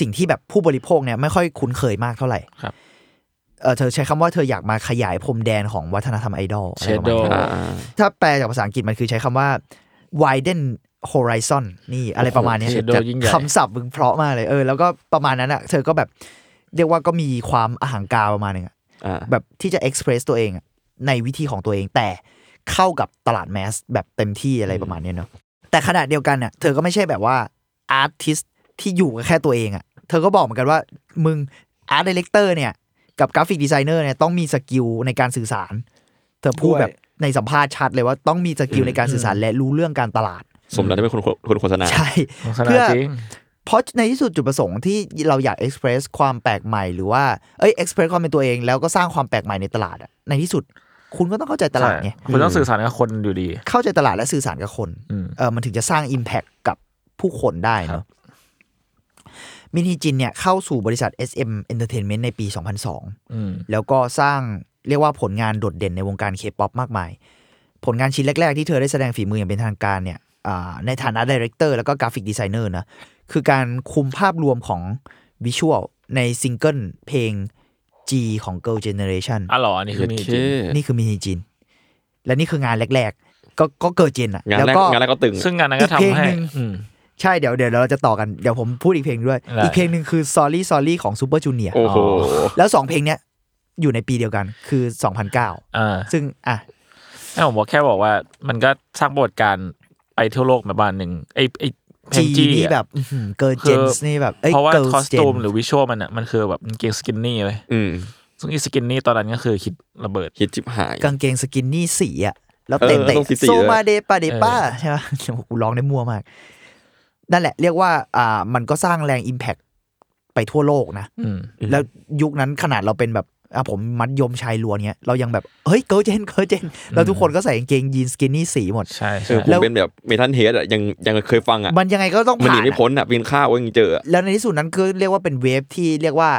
สิ่งที่แบบผู้บริโภคเนี่ยไม่ค่อยคุ้นเคยมากเท่าไหร่ครับเออเธอใช้คำว่าเธออยากมาขยายพรมแดนของวัฒนธรรมไอดอลอะไรประมาณ Shadow นี้อ่าถ้าแปลจากภาษาอังกฤษมันคือใช้คำว่า widen horizon นี่อะไรประมาณเนี้ย Shadow ยิ่งใหญ่คำศัพท์มึงเพราะมากเลยเออแล้วก็ประมาณนั้นอะเธอก็แบบเรียกว่าก็มีความอหังการประมาณหนึ่งอะอ่าแบบที่จะ express ตัวเองอะในวิธีของตัวเองแต่เข้ากับตลาด mass แบบเต็มที่อะไรประมาณเนี้ยเนาะแต่ขณะเดียวกันอะเธอก็ไม่ใช่แบบว่า artist ที่อยู่กับแค่ตัวเองอะ เธอก็บอกเหมือนกันว่ามึงอาร์ตดีเลกเตอร์เนี่ย กับ graphic designer เนี่ยต้องมี skill ในการสื่อสาร เธอพูดด้วยแบบในสัมภาษณ์ชัดเลยว่าต้องมี skill ในการสื่อสารและรู้เรื่องการตลาด สมแล้วที่เป็นคนคนโฆษณา ใช่โฆษณาเพื่อจริงเพราะในที่สุดจุดประสงค์ที่เราอยาก express ความแปลกใหม่หรือว่าเอ้ย express ความเป็นตัวเองแล้วก็สร้างความแปลกใหม่ในตลาดอะในที่สุดคุณก็ต้องเข้าใจตลาดไงใช่คุณต้องสื่อสารกับคนอยู่ดี เข้าใจตลาดและสื่อสารกับคนอืมเออมันถึงจะสร้าง Impact กับผู้คนได้ครัเนาะ มินฮีจินเนี่ยเข้าสู่บริษัท SM Entertainment ในปี 2002อืมแล้วก็สร้างเรียกว่าผลงานโดดเด่นในวงการเคป๊อปมากมาย ผลงานชิ้นแรก ๆ ที่เธอได้แสดงฝีมืออย่างเป็นทางการเนี่ยอ่าในฐานะ director แล้วก็ graphic designer นะคือการคุมภาพรวมของ visual ในซิงเกิลเพลง G ของ Girl Generation อ๋อเหรออันนี้คือมีโอเคจริงนี่คือมินฮีจิน และนี่คืองานแรก ๆ ก็ก็ Girls' Gen อะงานแล้วแรกก็งานแรกก็ตึง ซึ่งงานนั้นก็ทำให้ อีกเพลงหนึ่งอืม ใช่เดี๋ยวเดี๋ยวเราจะต่อกันเดี๋ยวผมพูดอีกเพลงด้วยได้อีกเพลงหนึ่งคือ Sorry Sorry ของ Super Junior โอ้โหแล้วสองเพลงเนี้ยอยู่ในปีเดียวกันคือ 2009อ่าซึ่งอะให้ผมบอกแค่บอกว่ามันก็สร้างบทการณ์ไปทั่วโลกมาบ้านหนึ่งไอไอเพลจีงจีนี่อะแบบอื้อหือเกิร์ลเจนส์นี่แบบอ้ยเพราะว่า Girls คอสตูม Gen หรือวิชวลมันอะมันคือแบบกางเกงสกินนี่เลยอืมซึ่งอีสกินนี่ตอนนั้นก็คือคิดระเบิดฮิตจิบหายกางเกงสกินนี่สีอะแล้วเออเตะเตะต้องสีๆโซด้วยมาเดปาเดป้าเออใช่ไหมโอ้โหกูร้องได้มั่วมาก นั่นแหละเรียกว่าอ่ามันก็สร้างแรงอิมแพ t ไปทั่วโลกนะ อืมแล้วยุคนั้นขนาดเราเป็นแบบอะผมมัธยมชายล้วนเนี้ยเรายังแบบ เฮ้ย Girls' Gen Girls' Gen แล้วทุกคนก็ใส่กางเกงยีน skinny สีหมด ใช่เอใช่อผมแล้ว เป็นแบบ metalhead อะยังยังเคยฟังอะมันยังไงก็ต้องมันหผ่านีนไม่อะพ้นอะปีนข้าวก็ยังเจออะแล้วในที่สุดนั้นคือเรียกว่าเป็น wave ที่เรียกว่า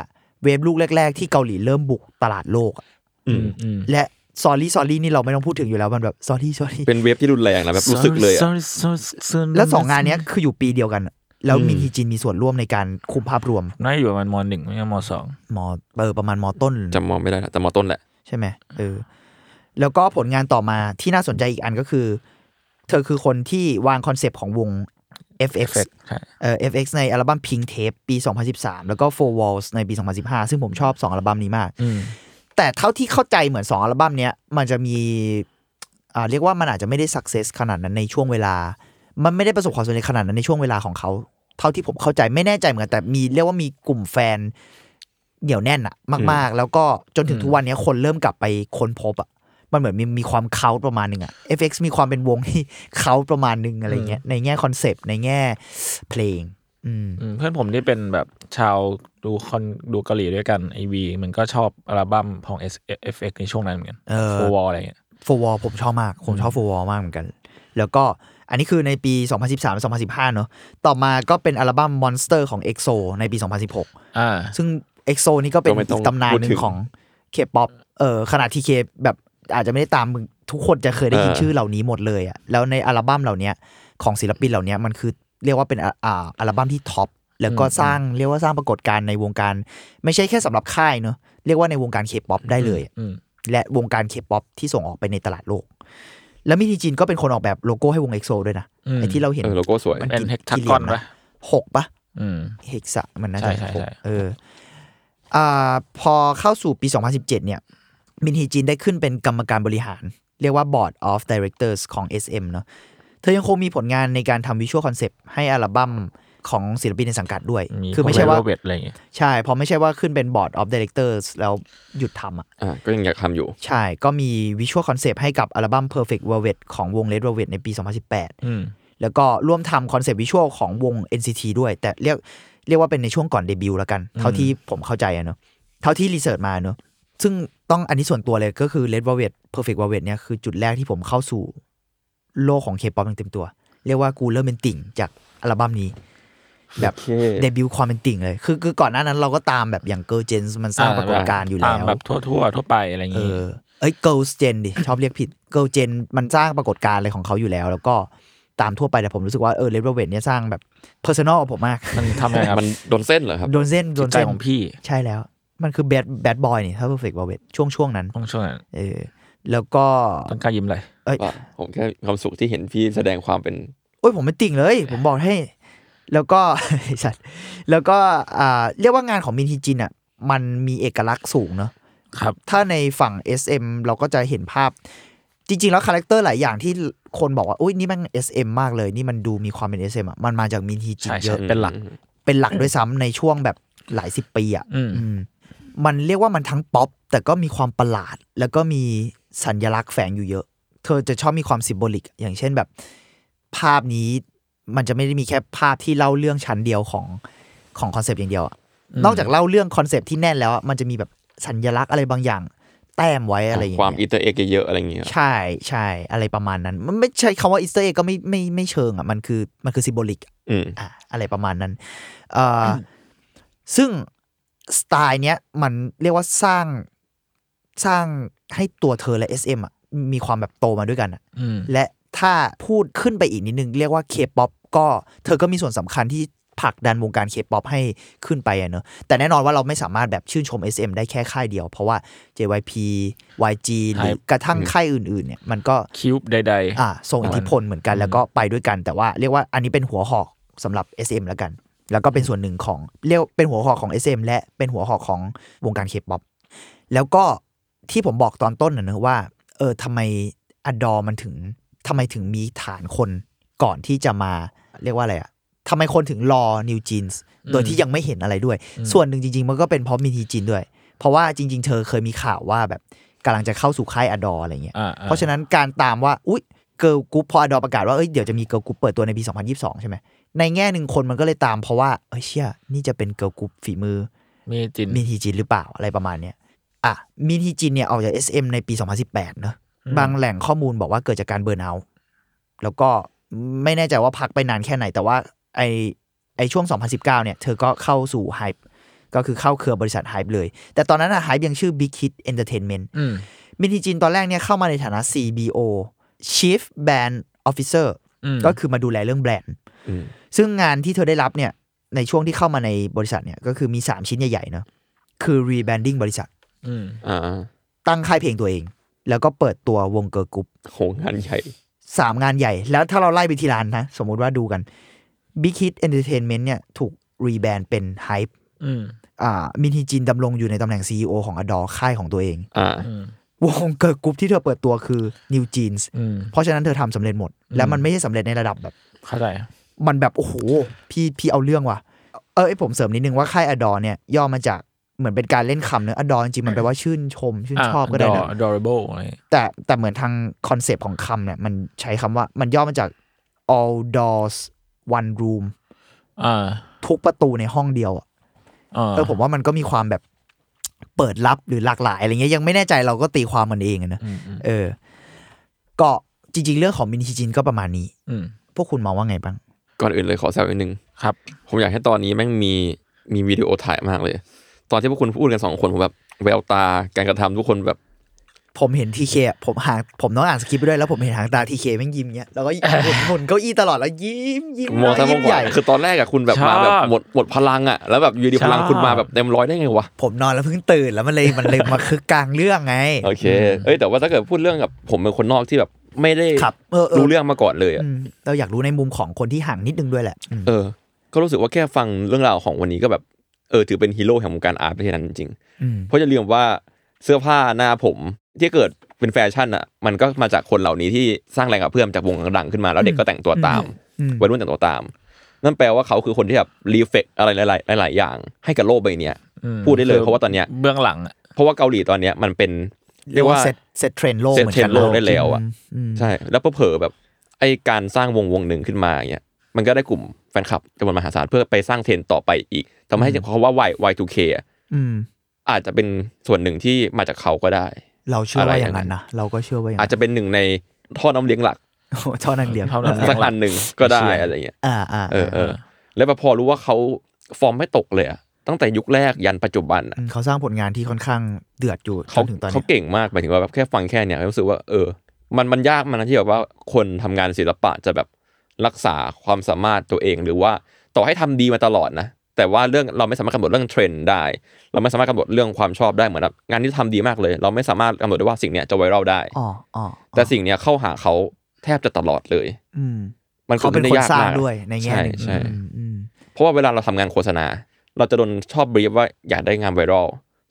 wave ลูกแรก ๆ ที่เกาหลีเริ่มบุกตลาดโลกอะอืม อืม และ Sorry Sorry นี่เราไม่ต้องพูดถึงอยู่แล้วมันแบบ Sorry Sorryเป็น wave ที่รุนแรงนะแบบรู้สึกเลยอะ Sorry, sorry, sorry, sorry, แล้วสองงานเนี้ยคืออยู่ปีเดียวกันอะแล้วอืมมินฮีจินมีส่วนร่วมในการคุมภาพรวมน่าจะอยู่ประมาณมหนึ่งไม่ใช่มสองมเออประมาณมต้นจำมองไม่ได้ละแต่มอต้นแหละ ใช่ไหมเออแล้วก็ผลงานต่อมาที่น่าสนใจอีกอันก็คือ เธอคือคนที่วางคอนเซปต์ของวง FX ใช่เอ่อ FX ในอัลบั้ม Pink Tape ปี 2013 แล้วก็ Four Walls ในปี 2015 ซึ่งผมชอบ 2 อัลบั้มนี้มากอืม แต่เท่าที่เข้าใจเหมือน2อัลบั้มเนี้ยมันจะมีอ่าเรียกว่ามันอาจจะไม่ได้ success ขนาดนั้นในช่วงเวลา มันไม่ได้ประสบความสำเร็จขนาดนั้นในช่วงเวลาของเขา เท่าที่ผมเข้าใจไม่แน่ใจเหมือนกันแต่มีเรียกว่ามีกลุ่มแฟนเหนียวแน่นอะมาก ๆ แล้วก็จนถึงทุกวันนี้คนเริ่มกลับไปค้นพบอะมันเหมือนมีมีความเคาประมาณหนึ่งอะ FX มีความเป็นวงที่เคาประมาณหนึ่งอะไรเงี้ยในแง่ concept ในแง่เพลง อืมอืมเพื่อนผมที่เป็นแบบชาวดูคอนดูเกาหลีด้วยกันไอ้วีมันก็ชอบอัลบั้มของ FX ในช่วงนั้นเหมือนกันเออโฟวอลอะไรเงี้ยโฟวอลผมชอบมาก ผมชอบโฟวอลมากเหมือนกัน แล้วก็อันนี้คือในปี 2013 2015 เนอะต่อมาก็เป็นอัลบั้ม Monster ของ EXO ในปี 2016อ่าซึ่ง EXO นี่ก็เป็นก็ไม่ต้อีองกตำนานพูดหนึ่ถึงงของ K-POP เออขนาดที่เคแบบอาจจะไม่ได้ตามมึงทุกคนจะเคยได้ยินเออชื่อเหล่านี้หมดเลยอะแล้วในอัลบั้มเหล่านี้ของศิลปินเหล่านี้มันคือ เรียกว่าเป็นอ่าอ่าอัลบั้มที่ท็อปแล้วก็สร้างเรียกว่าสร้างปรากฏการณ์ในวงการ ไม่ใช่แค่สำหรับค่ายเนอะเรียกว่าในวงการ K-POP ได้เลยอืมและวงการเคป๊อปที่ส่งออกไปในตลาดโลก แล้วมินฮีจินก็เป็นคนออกแบบโลโก้ให้วง EXO ด้วยนะอืมไอ้ที่เราเห็นเออโลโก้สวยมันเป็นกี่ hexa กี่เหลี่อยมปะนะหกปะอืม hexa มันน่าใช่จะใช่หกใช่เอออ่าพอเข้าสู่ปี 2017 เนี่ยมินฮีจินได้ขึ้นเป็นกรรมการบริหาร เรียกว่า Board of Directors ของ SM เนอะ เธอยังคงมีผลงานในการทำ visual concept ให้อัลบั้มของศิลปินในสังกัดด้วย คือไม่ใช่ว่าเวทอะไรเงี้ยใช่เพอไม่ใช่ว่าขึ้นเป็น Board of Directors แล้วหยุดทำอะอ่าก็ยังอยากทำอยู่ ใช่ ก็มี visual concept ให้กับอัลบั้ม Perfect Velvet ของวง Red Velvet ในปี 2018อืมแล้วก็ร่วมทำ concept visual ของวง NCT ด้วย แต่เรียกเรียกว่าเป็นในช่วงก่อนเดบิวต์แล้วกัน เท่าที่ผมเข้าใจอะเนาะเท่าที่ research มาเนาะซึ่งต้องอันนี้ส่วนตัวเลยก็คือ Red Velvet Perfect Velvet เนี่ยคือจุดแรกที่ผมเข้าสู่ โลกของ K-pop อย่างเต็มตัว เรียกว่ากูเริ่มเป็นติ่งจากอัลบั้มนี้ แบบโอเคเดบิวต์ความเป็นติ่งเลยคือคือก่อนหน้านั้นเราก็ตามแบบอย่าง Girl Gen มันสร้างปรากฏการณ์อยู่แล้ตามวแบบทั่วๆทั่วไปอะไรเอเงี้ยอเอ้ย Girls Gen ดิชอบเรียกผิด Girl Gen มันสร้างปรากฏการณ์อะไรของเขาอยู่แล้ว แล้วก็ตามทั่วไปแต่ผมรู้สึกว่าเออเลเวลเวทเนี่ยสร้างแบบ Personal กับผมมาก มันทำยังไงครับ มันโดนเส้นเหรอครับ โดนเส้นโดจิตนใจเส้นของพี่ ใช่แล้ว มันคือ Bad Bad Boy นี่ถ้า Perfect Velvet ช่วงช่วงนั้นต้องช่วยนั้นเออ แล้วก็ต้นกล้ายิ้มเลยเอ้ยว่าผมแค่มีความสุขที่เห็นพี่แสดงความเป็น โอ้ยผมเป็นติ่งเลย ผมบอกให้ แล้วก็ ไอ้สัตว์แล้วก็อ่าเรียกว่างานของมินฮีจินอะมันมีเอกลักษณ์สูงเนอะครับ ถ้าในฝั่ง SM เราก็จะเห็นภาพ จริง ๆ แล้ว character หลายอย่างที่คนบอกว่าอุ้ยนี่มัน SM มากเลย นี่มันดูมีความเป็น SM อะมันมาจากมินฮีจินใช่ใช่อะ เป็นหลัก เป็นหลักด้วยซ้ำในช่วงแบบหลายสิบปีอะอืม อืมมันเรียกว่ามันทั้งป๊อปแต่ก็มีความประหลาด แล้วก็มี สัญลักษณ์แฝงอยู่เยอะ เธอจะชอบมีความ symbolic อย่างเช่นแบบ ภาพนี้มันจะไม่ได้มีแค่ภาพที่เล่าเรื่องชั้นเดียวของของ concept อย่างเดียวอะนอกจากเล่าเรื่อง concept ที่แน่นแล้วอะมันจะมีแบบสัญลักษณ์อะไรบางอย่าง แต้มไว้อะไรอย่างเงี้ย ความ Easter egg เยอะๆอะไรอย่างเงี้ยใช่ใช่อะไรประมาณนั้น มันไม่ใช่คำว่า Easter egg ก็ไม่ไม่ไม่เชิงอะมันคือมันคือ symbolic อืมอะอะไรประมาณนั้นเอ่ออซึ่งสไตล์เนี้ยมันเรียกว่าสร้างสร้าง ให้ตัวเธอและ SM อะมีความแบบโตมาด้วยกันอะอืมและถ้าพูดขึ้นไปอีกนิดนึง เรียกว่า K-POP ก็เธอก็มีส่วนสำคัญที่ผลักดันวงการ K-POP ให้ขึ้นไปอะเนอะแต่แน่นอนว่าเราไม่สามารถแบบชื่นชม SM ได้แค่ค่ายเดียว เพราะว่า JYP YG หรือกระทั่งค่ายอื่นๆเนี่ยมันก็คิวบใดอ่าส่งอิทธิพลเหมือนกันแล้วก็ไปด้วยกัน แต่ว่าเรียกว่าอันนี้เป็นหัวหอกสำหรับ SM แล้วกัน แล้วก็เป็นส่วนหนึ่งของเรียกเป็นหัวหอกของ SM และเป็นหัวหอกของวงการเคป๊อปแล้วก็ ที่ผมบอกตอนต้นนะเนอะว่า เออทำไม ADOR มันถึงทำไมถึงมีฐานคนก่อนที่จะมาเรียกว่าอะไรอะทำไมคนถึงรอ NewJeans โดยที่ยังไม่เห็นอะไรด้วย ส่วนหนึ่งจริง ๆ มันก็เป็นเพราะมินฮีจินด้วย เพราะว่าจริง ๆ เธอเคยมีข่าวว่าแบบกำลังจะเข้าสู่ค่าย ADOR อะไรเงี้ยๆอ่าเพราะฉะนั้นการตามว่า อุ๊ยgirl group พอ ADOR ประกาศว่าเอ้ยเดี๋ยวจะมี girl group เปิดตัวในปี 2022 ใช่ไหมในแง่หนึ่งคนมันก็เลยตามเพราะว่าเอ้ยเชี่ยนี่จะเป็น girl group ฝีมือมีจินมินฮีจินหรือเปล่าอะไรประมาณเนี้ย อะมินฮีจินเนี่ยออกจาก SM ในปี 2018 เนอะบางแหล่งข้อมูลบอกว่าเกิดจากการ burnout แล้วก็ไม่แน่ใจว่าพักไปนานแค่ไหน แต่ว่าไอ้ไอ้ช่วง 2019 เนี่ย เธอก็เข้าสู่ HYBE ก็คือเข้าเครือบริษัท HYBE เลย แต่ตอนนั้นอะ HYBE ยังชื่อ Big Hit Entertainment อืมมินฮีจินตอนแรกเนี่ยเข้ามาในฐานะ CBO Chief Brand Officer อืมก็คือมาดูแลเรื่องแบรนด์อืมซึ่งงานที่เธอได้รับเนี่ย ในช่วงที่เข้ามาในบริษัทเนี่ย ก็คือมี 3 ชิ้นใหญ่ๆเนาะคือ rebranding บริษัท อืมอ่าตั้งค่ายเพลงตัวเอง แล้วก็เปิดตัววง girl group โหงานใหญ่สามงานใหญ่ แล้วถ้าเราไล่ไปทีละอันนะ สมมุติว่าดูกัน Big Hit Entertainment เนี่ย ถูก rebrand เป็น HYBE อืมอ่ามินฮีจินดำรงอยู่ในตำแหน่ง CEO ของ ADOR ค่ายของตัวเอง อ่า อืม วง girl group ที่เธอเปิดตัวคือ NewJeans อืม เพราะฉะนั้นเธอทำสำเร็จหมด แล้วมันไม่ใช่สำเร็จในระดับแบบ เข้าใจ มันแบบ โอ้โห พี่พี่เอาเรื่องว่ะ เออเอ้ยผมเสริมนิดนึงว่าค่าย Adore เนี่ย ย่อมาจาก เหมือนเป็นการเล่นคำเนอะ Adore จริงๆมันแปลว่าชื่นชม ชื่นชอบก็ได้นะ adorable อะไรแต่แต่เหมือนทางคอนเซปต์ของคำเนี่ย มันใช้คำว่ามันย่อมาจาก all doors one room อ่าทุกประตูในห้องเดียวอะอ่าเออผมว่ามันก็มีความแบบเปิดรับหรือหลากหลายอะไรเงี้ยยังไม่แน่ใจเราก็ตีความมันเองอะนะอืมอืมเออ ก็จริง ๆ เรื่องของมินิชิจินก็ประมาณนี้อืมพวกคุณมองว่าไงบ้างก่อนอื่นเลยขอแซวนิดนึงครับ ผมอยากให้ตอนนี้แม่งมีมีวิดีโอถ่ายมากเลย ตอนที่พวกคุณพูดกันสองคนผมแบบแววตาการกระทำทุกคนแบบ ผมเห็นทีเคผมห่างผมต้องอ่านสคริปต์ไปด้วยแล้วผมเห็นหางตาทีเคแม่งยิ้มเงี้ยแล้วก็หมุนหมุนเก้าอี้ตลอดแล้วยิ้มยิ้มมองซ้ายมยิ้องมขใหวาญ่คือตอนแรกอะคุณแบบชอบมาแบบหมดหมดพลังอะแล้วแบบอยู่ดีชอบพลังคุณมาแบบเต็มร้อยได้ไงวะผมนอนแล้วเพิ่งตื่นแล้วมันเลยมันเลยมาคึกกลางเรื่องไงโอเคเอ้ยแต่ว่าถ้าเกิดพูดเรื่องกับผมเป็นคนนอกที่แบบไม่ได้ครับเออเออรู้เรื่องมาก่อนเลยอะอืมเราอยากรู้ในมุมของคนที่ห่างนิดนึงด้วยแหละอืมเออ ก็รู้สึกว่าแค่ฟังเรื่องราวของวันนี้ก็แบบ เออถือเป็นฮีโร่แห่งวงการอาร์ตประเทศนั้นจริงอืมๆเพราะจะลืมว่าเสื้อผ้าหน้าผมที่เกิดเป็นแฟชั่นอะมันก็มาจากคนเหล่านี้ที่สร้างแรงกระเพื่อมจากวงดังๆขึ้นมาแล้วเด็กก็แต่งตัวตามอืมวัยรุ่นแต่งตัวตาม นั่นแปลว่าเขาคือคนที่แบบ reflect อะไรหลาย ๆ หลาย ๆ อย่าง ให้กับโลกใบเนี้ยอืมพูดได้เลยเพราะว่าตอนเนี้ยเบื้องหลังอะเพราะว่าเกาหลีตอนเนี้ยมันเป็นเรียกว่า set set trend โลกเซ็ตเหมือนเทรกันโลกได้แล้วอะอืมใช่ แล้วเผลอๆแบบไอการสร้างวงวงหนึ่งขึ้นมาอย่างเงี้ยมันก็ได้กลุ่มแฟนคลับจำนวนมหาศาลเพื่อไปสร้างเทรนด์ต่อไปอีก ทำให้คำว่า Y Y2K อะอืมอาจจะเป็นส่วนหนึ่งที่มาจากเขาก็ได้ เราเชื่ออะไรว่าออย่างย่างนั้นนะเราก็เชื่อว่าอย่างอาจนั้นจะเป็นหนึ่งในท่อน้ำเลี้ยงหลักโอ้โหเท่านั้นเดียวเท่านั้นสักอันหนึ่งก็ได้อะไรเงี้ยอ่าอ่าเออเออแล้วพอรู้ว่าเขาฟอร์มไม่ตกเลยอะตั้งแต่ยุคแรกยันปัจจุบันอะอืมเขาสร้างผลงานที่ค่อนข้างเดือดอยู่จเขานถึงตอนเขาเนี้ยเก่งมากหมายถึงว่าแบบแค่ฟังแค่เนี่ยรู้สึกว่าเออ มันมันยากมันนะที่แบบว่าคนทำงานศิลปะจะแบบรักษาความสามารถตัวเองหรือว่าต่อให้ทำดีมาตลอดนะ แต่ว่าเรื่องเราไม่สามารถกำหนดเรื่องเทรนด์ได้ เราไม่สามารถกำหนดเรื่องความชอบได้เหมือนแบบงานที่ทำดีมากเลย เราไม่สามารถกำหนดได้ว่าสิ่งเนี้ยจะไวรัลได้อ๋ออ๋อแต่สิ่งเนี้ยเข้าหาเขาแทบจะตลอดเลย อืมมันเขาเป็นได้คนยากสร้างมากด้วยในแง่หนึ่งใช่ใช่อืมอืมเพราะว่าเวลาเราทำงานโฆษณา เราจะโดนชอบบรีฟว่าอยากได้งานไวรัล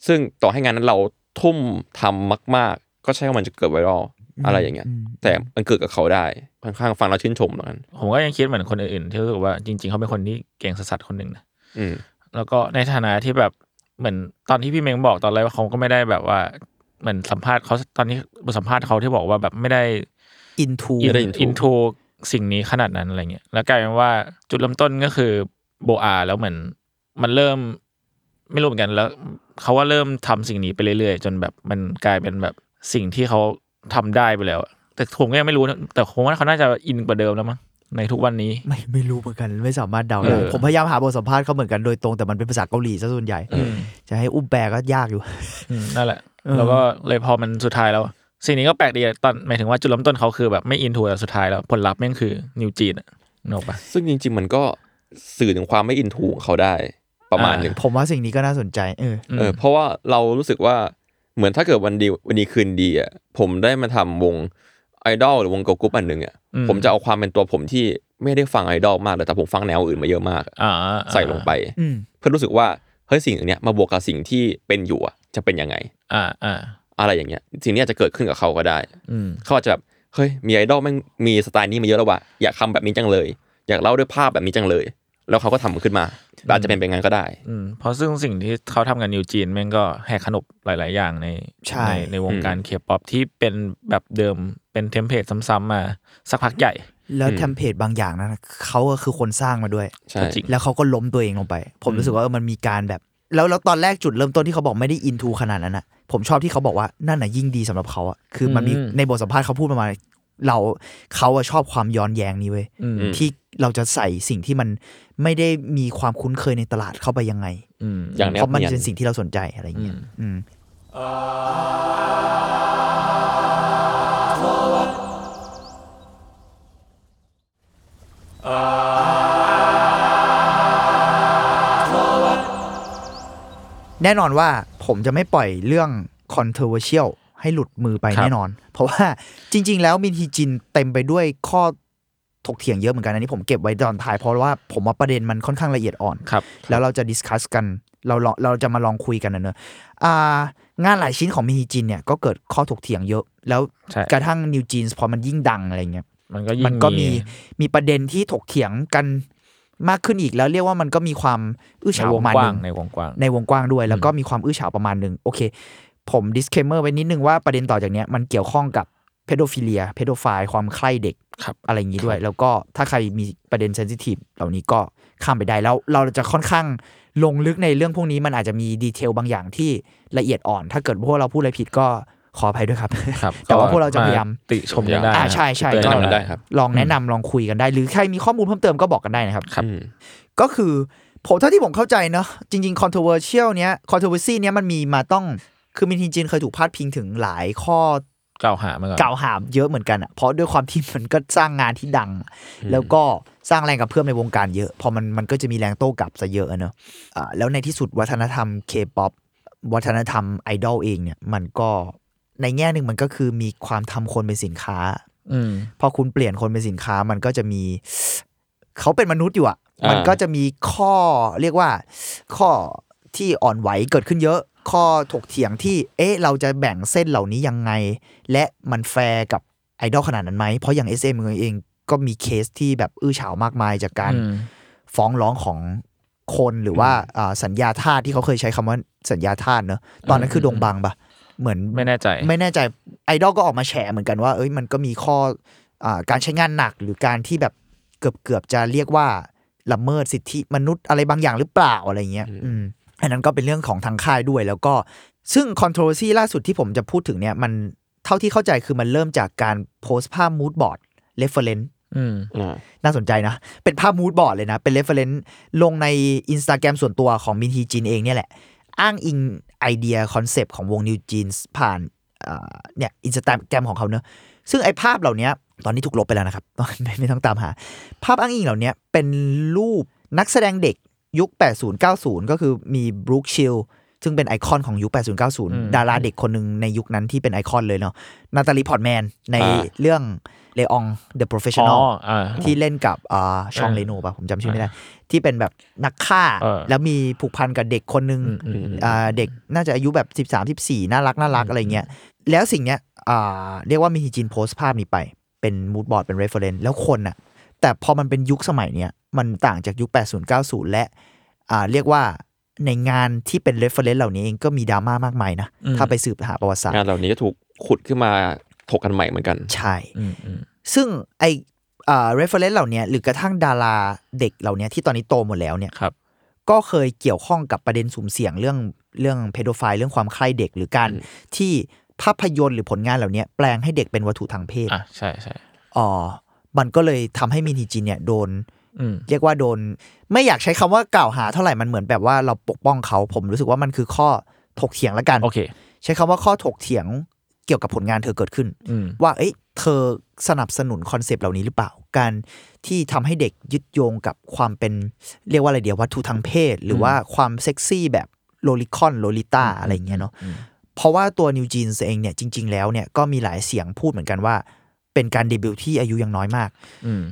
ซึ่งต่อให้งานนั้นเราทุ่มทำมาก ๆ ก็ใช่ว่ามันจะเกิดไวรัลอะไรอย่างเงี้ย แต่มันเกิดกับเขาได้ค่อนข้างฟังแล้วชื่นชมเหมือนกันผมก็ยังคิดเหมือนคนอื่นๆที่รู้สึกว่าจริง ๆเขาเป็นคนที่เก่งสัสๆคนหนึ่งนะอืม แล้วก็ในฐานะที่แบบเหมือนตอนที่พี่เมงบอกตอนแรกว่าเขาก็ไม่ได้แบบว่าเหมือนสัมภาษณ์เขาตอนนี้บทสัมภาษณ์เขาที่บอกว่าแบบไม่ได้อินทูอินได้ into อินทูสิ่งนี้ขนาดนั้นอะไรเงี้ยแล้วกลายเป็นว่าจุดเริ่มต้นก็คือโบอาแล้วเหมือนมันเริ่มไม่รู้เหมือนกันแล้วเขาว่าเริ่มทำสิ่งนี้ไปเรื่อยๆ จนแบบมันกลายเป็นแบบสิ่งที่เขาทำได้ไปแล้วอะแต่ผมก็ยังไม่รู้นะแต่ผมว่าเขาน่าจะอินกว่าเดิมแล้วมั้ง ในทุกวันนี้ ไม่ไม่รู้เหมือนกันไม่สามารถเดาเอได้อผมพยายามหาบทสัมภาษณ์เขาเหมือนกันโดยตรงแต่มันเป็นภาษาเกาหลีซะส่วนใหญ่ อืมจะให้อุ้มแปลก็ยากอยู่ อืมนั่นแหละ เออ แล้วก็เลยพอมันสุดท้ายแล้วสิ่งนี้ก็แปลกดีอะตอนหมายถึงว่าจุดเริ่มต้นเขาคือแบบไม่อินทูแต่สุดท้ายแล้วผลลัพธ์แม่งคือนิวจีนอะนึกออกปะ ซึ่งจริง ๆ มันก็สื่อถึงความไม่อินทูของเขาได้ประมาณหนึ่ง ผมว่าสิ่งนี้ก็น่าสนใจเอออืมเออเพราะว่าเรารู้สึกว่าเหมือนถ้าเกิดวันดีวันดีคืนดีอะผมได้มาทำวงไอดอลหรือวงเกิร์ลกรุ๊ปอันหนึ่งอะอืม ผมจะเอาความเป็นตัวผมที่ไม่ได้ฟังไอดอลมากเลยแต่ผมฟังแนวอื่นมาเยอะมากอ่าใส่ลงไปอืมเพื่อรู้สึกว่าเฮ้ยสิ่งเนี้ยมาบวกกับสิ่งที่เป็นอยู่อะจะเป็นยังไง อ่าอ่าอะไรอย่างเงี้ย สิ่งนี้อาจจะเกิดขึ้นกับเขาก็ได้อืมเขาอาจจะแบบเฮ้ยมีไอดอลแม่งมีสไตล์นี้มาเยอะแล้วว่ะอยากทำแบบนี้จังเลย อยากเล่าด้วยภาพแบบนี้จังเลย แล้วเขาก็ทำมันขึ้นมาอาจจะเป็นไปงั้นก็ได้อืมเพราะซึ่งสิ่งที่เขาทำกันนิวจีนแม่งก็แหกขนบหลาย ๆ อย่างในใช่ในวงการเคป๊อปที่เป็นแบบเดิมเป็น template ซ้ำๆมาสักพักใหญ่ แล้วอืมเทมเพลตบางอย่างนะเขาก็คือคนสร้างมาด้วยใช่ก็จริงแล้วเขาก็ล้มตัวเองลงไป ผมรู้สึกว่าเออมันมีการแบบ แล้วแล้วตอนแรกจุดเริ่มต้นที่เขาบอกไม่ได้ into ขนาดนั้นอะ ผมชอบที่เขาบอกว่านั่นน่ะยิ่งดีสำหรับเขาอะคือมันมีอืมในบทสัมภาษณ์เขาพูดประมาณเราเขาอะชอบความย้อนแย้งนี้เว้ยอืมที่ เราจะใส่สิ่งที่มันไม่ได้มีความคุ้นเคยในตลาดเข้าไปยังไงอย่างเพราะมันเป็นสิ่งที่เราสนใจอะไรเงี้ยแน่นอนว่าผมจะไม่ปล่อยเรื่อง controversial ให้หลุดมือไปแน่นอน เพราะว่าจริง ๆ แล้วมินฮีจินเต็มไปด้วยข้อ ถกเถียงเยอะเหมือนกันอันนี้ผมเก็บไว้ตอนท้ายเพราะว่าผมว่าประเด็นมันค่อนข้างละเอียดอ่อนครับแล้วเราจะ discuss กันเราลองเราจะมาลองคุยกันนะเนอะอ่างานหลายชิ้นของมินฮีจินเนี่ยก็เกิดข้อถกเถียงเยอะ แล้วใช่กระทั่งนิวจีนพอมันยิ่งดังอะไรเงี้ยมันก็ยิ่งมันก็มีมีประเด็นที่ถกเถียงกันมากขึ้นอีกแล้วเรียกว่ามันก็มีความอื้อในฉาวงประมาณกหว้านึ่งงในวงกว้างในวงกว้างด้วย แล้วก็มีความอื้อฉาวประมาณหนึ่งโอเค ผม disclaimer ไว้นิดนึงว่าประเด็นต่อจากเนี้ยมันเกี่ยวข้องกับ pedophilia pedophile ความใคร่เด็กครับอะไรอย่างนี้ด้วย แล้วก็ถ้าใครมีประเด็น sensitive เหล่านี้ก็ข้ามไปได้แล้วเราจะค่อนข้างลงลึกในเรื่องพวกนี้มันอาจจะมี detail บางอย่างที่ละเอียดอ่อน ถ้าเกิดพวกเราพูดอะไรผิดก็ขออภัยด้วยครับครับแต่ว่าพวกเราจะพยายามติชมกันได้อ่าใช่ใช่เตือนแนะกันำกันได้ครับลองแนะนำลองคุยกันได้ หรือใครมีข้อมูลเพิ่มเติมก็บอกกันได้นะครับครับอืมก็คือผมเท่าที่ผมเข้าใจเนอะจริง ๆ controversial เนี้ย controversy เนี้ยมันมีมาต้องคือมินทินจินเคยถูกพาดพิงถึงหลายข้อ กล่าวหามาก่อนกล่าวหาเยอะเหมือนกันอะเพราะด้วยความที่มันก็สร้างงานที่ดัง แล้วก็สร้างแรงกับเพื่อมในวงการเยอะ พอมันมันก็จะมีแรงโต้กลับซะเยอะอะเนอะอ่าแล้วในที่สุดวัฒนธรรม K-POP วัฒนธรรมไอดอลเองเนี่ยมันก็ในแง่หนึ่งมันก็คือมีความทำคนเป็นสินค้า อืมพอคุณเปลี่ยนคนเป็นสินค้ามันก็จะมี เขาเป็นมนุษย์อยู่อะอ่ามัมันก็จะมีข้อเรียกว่าข้อที่อ่อนไหวเกิดขึ้นเยอะ ข้อถกเถียงที่ เอ๊ะ เราจะแบ่งเส้นเหล่านี้ยังไง และมันแฟร์กับไอดอลขนาดนั้นไหม เพราะอย่าง SM เองก็มีเคสที่แบบอื้อฉาวมากมายจากการอืมฟ้องร้องของคนหรือว่าอ่าสัญญาทาสที่เขาเคยใช้คำว่าสัญญาทาสเนอะตอนนั้นคือดงบังปะเหมือนไม่แน่ใจ ไม่แน่ใจไอดอลก็ออกมาแฉเหมือนกันว่าเอ้ยมันก็มีข้ออาการใช้งานหนักหรือการที่แบบเกือบเกือบจะเรียกว่าละเมิดสิทธิมนุษย์อะไรบางอย่างหรือเปล่าอะไรเงี้ย อืม อันนั้นก็เป็นเรื่องของทางค่ายด้วย แล้วก็ซึ่ง controversy ล่าสุดที่ผมจะพูดถึงเนี่ยมันเท่าที่เข้าใจคือมันเริ่มจากการโพสต์ภาพ mood board reference อืมอ่าน่าสนใจนะ เป็นภาพ mood board เลยนะ เป็น reference ลงใน Instagram ส่วนตัวของมินฮีจินเองเนี่ยแหละ อ้างอิงไอเดียคอนเซปต์ของวงนิวจีนผ่านอ่าเนี่ยอินสตาแกรมของเขาเนอะซึ่งไอภาพเหล่านี้ตอนนี้ถูกลบไปแล้วนะครับ ไม่ไม่ต้องตามหา ภาพอ้างอิงเหล่านี้เป็นรูปนักแสดงเด็ก ยุค 80-90 ก็คือมีบรูคชิลด์สซึ่งเป็นไอคอนของยุค 80-90 ดาราเด็กคนหนึ่งในยุคนั้นที่เป็นไอคอนเลยเนาะนาตาลีพอร์ตแมนในอ่าเรื่องเลออง The Professional อ่าที่เล่นกับอ่าฌองเออเรโนป่ะ ผมจำชื่อไม่ได้ ที่เป็นแบบนักฆ่าเออแล้วมีผูกพันกับเด็กคนนึงอืมอืมอืมอ่าเด็กน่าจะอายุแบบ 13 14 น่ารักน่ารักอะไรเงี้ย แล้วสิ่งเนี้ยอ่าเรียกว่ามินฮีจินโพสต์ภาพนี้ไป เป็น mood board เป็น reference แล้วคนน่ะแต่พอมันเป็นยุคสมัยเนี้ย มันต่างจากยุค 80 90 และอ่าเรียกว่าในงานที่เป็น reference เหล่านี้เองก็มีดราม่ามากมายนะอืมถ้าไปสืบหาประวัติศาสตร์งานเหล่านี้ก็ถูกขุดขึ้นมาถกกันใหม่เหมือนกัน ใช่อืมอืมซึ่งไออ่า reference เหล่าเนี้ยหรือกระทั่งดาราเด็กเหล่าเนี้ยที่ตอนนี้โตหมดแล้วเนี่ยครับก็เคยเกี่ยวข้องกับประเด็นสุ่มเสี่ยงเรื่องเรื่องเพโดไฟเรื่องความใคร่เด็กหรือการที่ภาพยนตร์หรือผลงานเหล่าเนี้ยแปลงให้เด็กเป็นวัตถุทางเพศอะใช่ใช่อ๋อมันก็เลยทำให้มินฮิจินเนี่ยโดนอืม เรียกว่าโดน ไม่อยากใช้คำว่ากล่าวหาเท่าไหร่มันเหมือนแบบว่าเราปกป้องเขา ผมรู้สึกว่ามันคือข้อถกเถียงละกันโอเค ใช้คำว่าข้อถกเถียงเกี่ยวกับผลงานเธอเกิดขึ้นอืมว่าเอ้ยเธอสนับสนุนคอนเซปต์เหล่านี้หรือเปล่า การที่ทำให้เด็กยึดโยงกับความเป็นเรียกว่าอะไรเดียววัตถุทางเพศ หรือว่าความเซ็กซี่แบบโลลิคอนโลลิต้าอะไรอย่างเงี้ยเนาะเพราะว่าตัวนิวจีนเองเนี่ยจริง ๆ แล้วเนี่ยก็มีหลายเสียงพูดเหมือนกันว่า เป็นการเดบิวต์ที่อายุยังน้อยมากอืม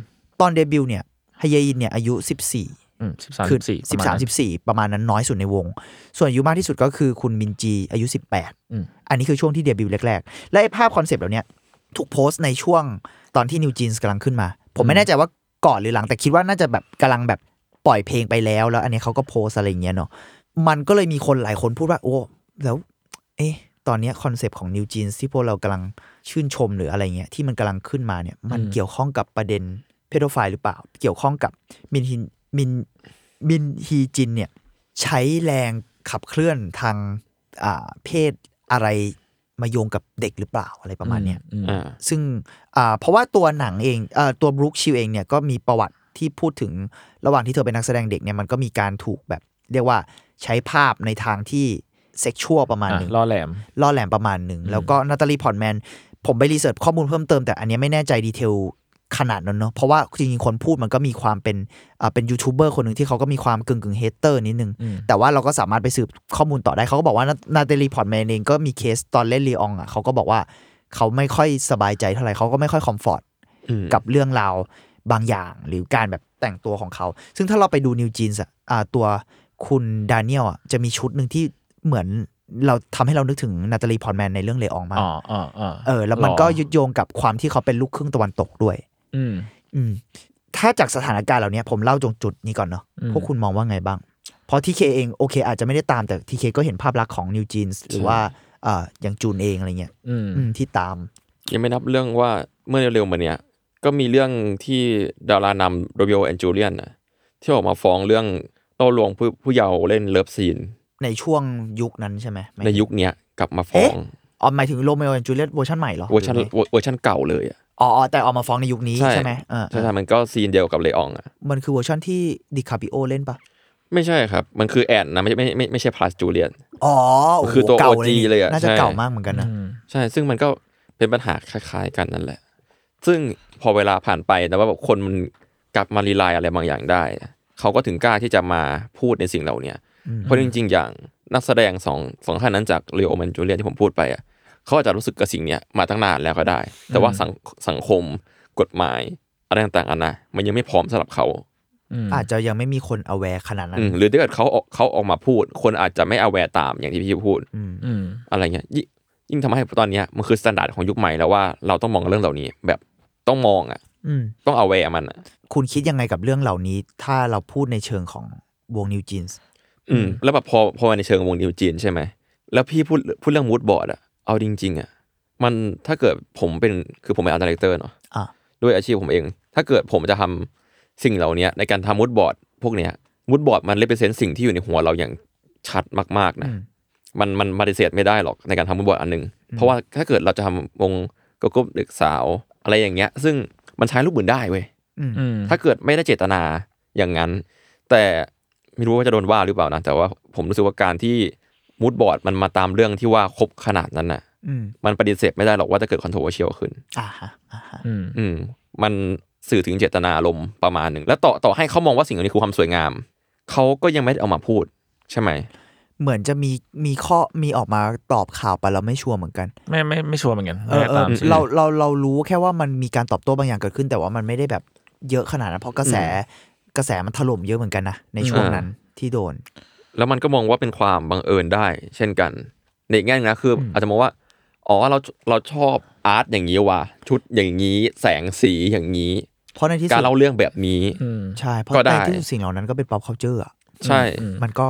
ตอนเดบิวต์เนี่ย ฮเยอินเนี่ยอายุ 14อืมสิบสามคือสี่สิบสามสิบสี่ประมาณนั้นน้อยสุดในวง ส่วนอายุมากที่สุดก็คือคุณมินจีอายุสิบแปดอืมอันนี้คือช่วงที่เดบิวต์แรกๆ และไอ้ภาพคอนเซปต์เหล่าเนี้ยถูกโพสต์ในช่วงตอนที่นิวจีนส์กำลังขึ้นมา ผมไม่แน่ใจว่าก่อนหรือหลังแต่คิดว่าน่าจะแบบกำลังแบบปล่อยเพลงไปแล้ว แล้ว อันนี้เขาก็โพสต์อะไรอย่างเงี้ยเนาะมันก็เลยมีคนหลายคนพูดว่า โอ้ แล้ว เอ๊ะตอนเนี้ยคอนเซปต์ของนิวจีนที่พวกเรากำลังชื่นชมหรืออะไรเงี้ยที่มันกำลังขึ้นมาเนี่ยมันเกี่ยวข้องกับประเด็น pedophile หรือเปล่า เกี่ยวข้องกับมินฮินมินมินฮีจินเนี่ยใช้แรงขับเคลื่อนทางอ่าเพศอะไรมาโยงกับเด็กหรือเปล่าอะไรประมาณเนี้ยอืมอ่าซึ่งอ่าเพราะว่าตัวหนังเองเอ่อตัวบรูคชิลด์สเองเนี่ยก็มีประวัติที่พูดถึงระหว่างที่เธอเป็นนักแสดงเด็กเนี่ยมันก็มีการถูกแบบ เรียกว่าใช้ภาพในทางที่ sexual ประมาณหนึ่งอะล่อแหลมล่อแหลมประมาณหนึ่ง แล้วก็นาตาลีพอร์ตแมนผมไป research ข้อมูลเพิ่มเติมแต่อันเนี้ยไม่แน่ใจ detail ขนาดนั้นเนาะเพราะว่าจริงๆคนพูดมันก็มีความเป็นอ่าเป็นยูทูบเบอร์คนหนึ่งที่เขาก็มีความกึ่งกึ่ง hater นิดนึงอืมแต่ว่าเราก็สามารถไปสืบข้อมูลต่อได้เขาก็บอกว่านาตาลีพอร์ตแมนเองก็มีเคสตอนเล่นลีอองอะเขาก็บอกว่าเขาไม่ค่อยสบายใจเท่าไหร่เขาก็ไม่ค่อย comfort อืมกับเรื่องราวบางอย่างหรือการแบบแต่งตัวของเขา ซึ่งถ้าเราไปดู NewJeans อะตัวคุณดานิเอลอะจะมีชุดหนึ่งที่เหมือนเราทำให้เรานึกถึงนาตาลีพอร์ตแมนในเรื่องลีอองมากอ๋ออ๋ออ๋อเออ แล้วมันก็ยึดโยงกับความที่เขาเป็นลูกครึ่งตะวันตกด้วย อืม อืม ถ้าจากสถานการณ์เหล่านี้ผมเล่าตรงจุดนี้ก่อนเนาะอืมพวกคุณมองว่าไงบ้าง เพราะทีเคเองโอเค อาจจะไม่ได้ตามแต่ทีเคก็เห็นภาพลักษณ์ของ NewJeans หรือว่าเอ่ออย่างจูนเองอะไรเงี้ยอืมอืมที่ตาม ยังไม่นับเรื่องว่าเมื่อเร็วๆมาเนี้ยก็มีเรื่องที่ดารานำ Romeo and Juliet นะที่ออกมาฟ้องเรื่องล่อลวงผู้ผู้เยาว์เล่น love scene ในช่วงยุคนั้นใช่ไหมไม่ในยุคเนี้ยกลับมาฟ้องอ๋อหมายถึง Romeo and Juliet version ใหม่เหรอเวอร์ชันหไงเวอร์ชันเก่าเลยอะ อ๋ออ๋อแต่ออกมาฟ้องในยุคนี้ใช่ไหมเออใช่ใช่มันก็ scene เดียวกับลีอองอะมันคือเวอร์ชันที่ดิคาปริโอเล่นปะไม่ใช่ครับ มันคือ and นะไม่ไม่ไม่ไม่ใช่ plus Juliet อ๋อโโหคือตัวเก่า OG เลยอะน่าจะใช่เก่ามากเหมือนกันนะอืมใช่ ซึ่งมันก็เป็นปัญหาคล้าย ๆ กันนั่นแหละ ซึ่งพอเวลาผ่านไปแต่ว่าแบบคนมันกลับมารีไลน์อะไรบางอย่างได้ เขาก็ถึงกล้าที่จะมาพูดในสิ่งเหล่าเนี้ยเพราะจริง ๆ อย่างนักแสดงสองสองท่านนั้นจากเรียโอแมนจูเลียนที่ผมพูดไปอะ เขาอาจจะรู้สึกกับสิ่งเนี้ยมาตั้งนานแล้วก็ได้ แต่ว่าสังสังคมกฎหมายอะไรต่างๆอันนะมันยังไม่พร้อมสำหรับเขาอืมอาจจะยังไม่มีคน aware ขนาดนั้นอืมหรือถ้าเกิดเขาออกเขาออกมาพูด คนอาจจะไม่เอาแวร์ตามอย่างที่พี่พูดอืมอืมอะไรเงี้ยยิ่งยิ่งทำให้ตอนเนี้ยมันคือ standard ของยุคใหม่แล้วว่าเราต้องมองเรื่องเหล่านี้ แบบต้องมองอะอืมต้อง aware มันอะคุณคิดยังไงกับเรื่องเหล่านี้ ถ้าเราพูดในเชิงของวง NewJeans อืมแล้วแบบพอพอมาในเชิงวง NewJeans ใช่ไหมแล้วพี่พูดพูดเรื่อง mood board อะ เอาจริงๆอะมันถ้าเกิดผมเป็นคือผมเป็น art director เนาะอะด้วยอาชีพผมเอง ถ้าเกิดผมจะทำสิ่งเหล่านี้ในการทำ mood board พวกเนี้ย mood board มัน represent สิ่งที่อยู่ในหัวเราอย่างชัดมากๆนะอืมมันมันปฏิเสธไม่ได้หรอกในการทำ mood board อันหนึ่งเพราะว่าถ้าเกิดเราจะทำวงกรุ๊ปเด็กสาวอะไรอย่างเงี้ย ซึ่งมันใช้รูปอื่นได้เว้ยอืมอืมถ้าเกิดไม่ได้เจตนาอย่างนั้น แต่ไม่รู้ว่าจะโดนว่าหรือเปล่านะแต่ว่าผมรู้สึกว่าการที่ mood board มันมาตามเรื่องที่ว่าครบขนาดนั้นน่ะอืมมันปฏิเสธไม่ได้หรอกว่าจะเกิด controversial ขึ้นอ่าฮะอ่าฮะอืมอืมมันสื่อถึงเจตนาอารมณ์ประมาณหนึ่งแล้วต่อต่อให้เขามองว่าสิ่งเหล่านี้คือความสวยงามเขาก็ยังไม่ได้เอามาพูด ใช่ไหมเหมือนจะมีมีข้อมีออกมาตอบข่าวไปเราไม่ชัวร์เหมือนกัน ไม่ไม่ไม่ชัวร์เหมือนกันเออเออไม่ได้ตามเราเราเรารู้แค่ว่ามันมีการตอบโต้บางอย่างเกิดขึ้น แต่ว่ามันไม่ได้แบบเยอะขนาดนั้นเพราะกระแสกระแสมันถล่มเยอะเหมือนกันนะในช่วงนั้นที่โดน แล้วมันก็มองว่าเป็นความบังเอิญได้ เช่นกันในอีกแง่หนึงนะคือออาจจะมองว่าอ๋อเราเราชอบอาร์ตอย่างนี้ว่ะชุดอย่างนี้แสงสีอย่างนี้ เพราะในที่กาสุรดเล่าเรื่องแบบนี้อืมใช่เพราะก็ได้ในที่สุดสิ่งเหล่านั้นก็เป็น pop culture อะใช่อืมมันก็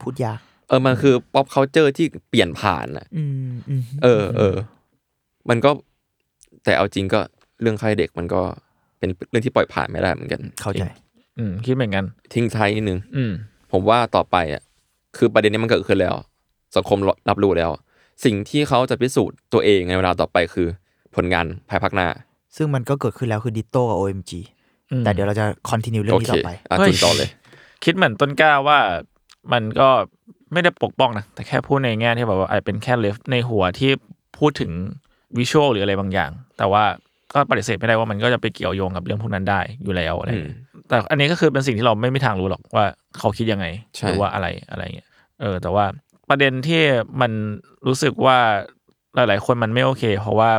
พูดยากเออมันคือ pop culture ที่เปลี่ยนผ่านอะอืมอืมเออเออมันก็แต่เอาจริงก็เรื่องใครเด็กมันก็เป็นเรื่องที่ปล่อยผ่านไม่ได้เหมือนกัน เข้าใจ อืมคิดเหมือนกัน ทิ้งท้ายนิดนึงอืมผมว่าต่อไปอะ คือประเด็นนี้มันเกิดขึ้นแล้ว สังคมรับรู้แล้ว สิ่งที่เขาจะพิสูจน์ตัวเองในเวลาต่อไปคือผลงานภายภาคหน้า ซึ่งมันก็เกิดขึ้นแล้วคือดิโต้กับ OMG อืมแต่เดี๋ยวเราจะ continue เรื่อโองนี้เคต่อไปอะเฮ้ยจุนต่อเลย คิดเหมือนต้นกล้าว่ามันก็ไม่ได้ปกป้องนะ แต่แค่พูดในแง่ที่แบบว่าอาจเป็นแค่เลฟในหัวที่พูดถึงวิชวลหรืออะไรบางอย่าง แต่ว่าก็ปฏิเสธไม่ได้ว่ามันก็จะไปเกี่ยวโยงกับเรื่องพวกนั้นได้อยู่แล้วอะไรอย่างเงี้ย แต่อันนี้ก็คือเป็นสิ่งที่เราไม่มีทางรู้หรอกว่าเขาคิดยังไงใช่หรือว่าอะไรอะไรเงี้ยเออ แต่ว่าประเด็นที่มันรู้สึกว่าหลาย ๆ คนมันไม่โอเค เพราะว่า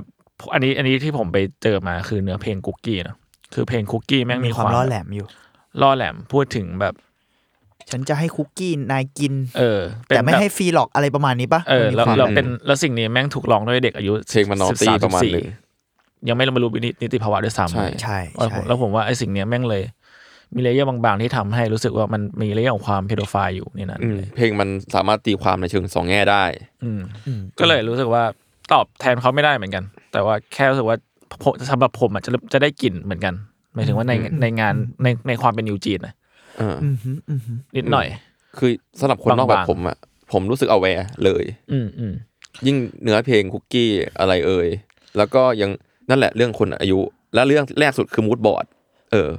อันนี้อันนี้ที่ผมไปเจอมาคือเนื้อเพลงคุกกี้เนอะคือเพลงคุกกี้แม่งมีมีความมคาวล่อแหลมอยู่ล่อแหลมพูดถึงแบบ ฉันจะให้คุกกี้นายกิน เออเป็นแต่ไม่แบบให้ฟรีหรอกอะไรประมาณนี้ปะเออมันมีแล้วความเราเป็นแล้วสิ่งนี้แม่งถูกร้องด้วยเด็กอายุเพลงมัน naughty 13ประมาณหนึ่ง14ยังไม่บรรลุนิติภาวะด้วยซ้ำใช่ใช่แล้วผใช่มแล้วผมว่าไอ้สิ่งเนี้ยแม่งเลย มี layer บางๆ ที่ทำให้รู้สึกว่ามันมี layer ของความ pedophile อยู่ในนั้นอืมเลยเพลงมันสามารถตีความในเชิงสองแง่ได้ อืมอืมก็เลยรู้สึกว่าตอบแทนเขาไม่ได้เหมือนกัน แต่ว่าแค่รู้สึกว่าผมสำหรับผมอะจะจะได้กลิ่นเหมือนกันหมายถึงว่าในในงานในในความเป็นนิวจีนนะเอออืมฮึอืมฮึนิดหน่อย คือสำหรับคนนอกแบบบางๆผมอะผมรู้สึกเอาแวร์เลย อืมอืมยิ่งเนื้อเพลงคุกกี้อะไรเอ่ยแล้วก็ยังนั่นแหละเรื่องคนอายุ และเรื่องแรกสุดคือมูดบอร์ดเออ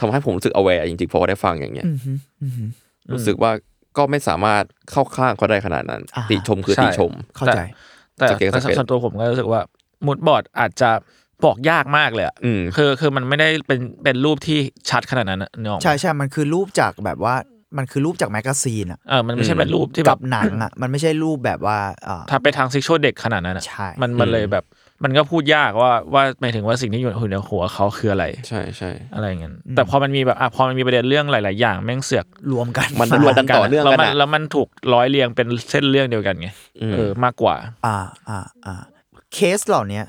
ทำให้ผมรู้สึก aware จริงๆพอได้ฟังอย่างเงี้ยอืมฮึอืมฮึรู้สึกว่าก็ไม่สามารถเข้าข้างเขาได้ขนาดนั้นอ่าฮะติชมคือใช่ติชมเข้าใจ แต่สเก็ตแต่สเก็ตส่วนตัวผมก็รู้สึกว่า mood board อาจจะบอกยากมากเลยอะอืมคือคือมันไม่ได้เป็นเป็นรูปที่ชัดขนาดนั้นอะนึกออกไหมใช่ใช่มันคือรูปจากแบบว่ามันคือรูปจาก magazine อะเออมันไม่ใช่เป็นรูปที่แบบกับหนังอะมันไม่ใช่รูปแบบว่าอ่าถ้าไปทาง sexual เด็กขนาดนั้นอะใช่มันมันเลยแบบ มันก็พูดยากว่าว่าหมายถึงว่าสิ่งที่อยู่ในหัวเขาคืออะไร ใช่ใช่อะไรอย่างเงี้ยแต่พอมันมีแบบอะพอมันมีประเด็นเรื่องหลาย ๆ อย่างแม่งเสือกรวมกันมันรวมกันต่อเนื่องแล้วกันมันอะแล้วมันถูกร้อยเรียงเป็นเส้นเรื่องเดียวกันไงอืมเออมากกว่า อ่าอ่าอ่าเคสเหล่าเนี้ย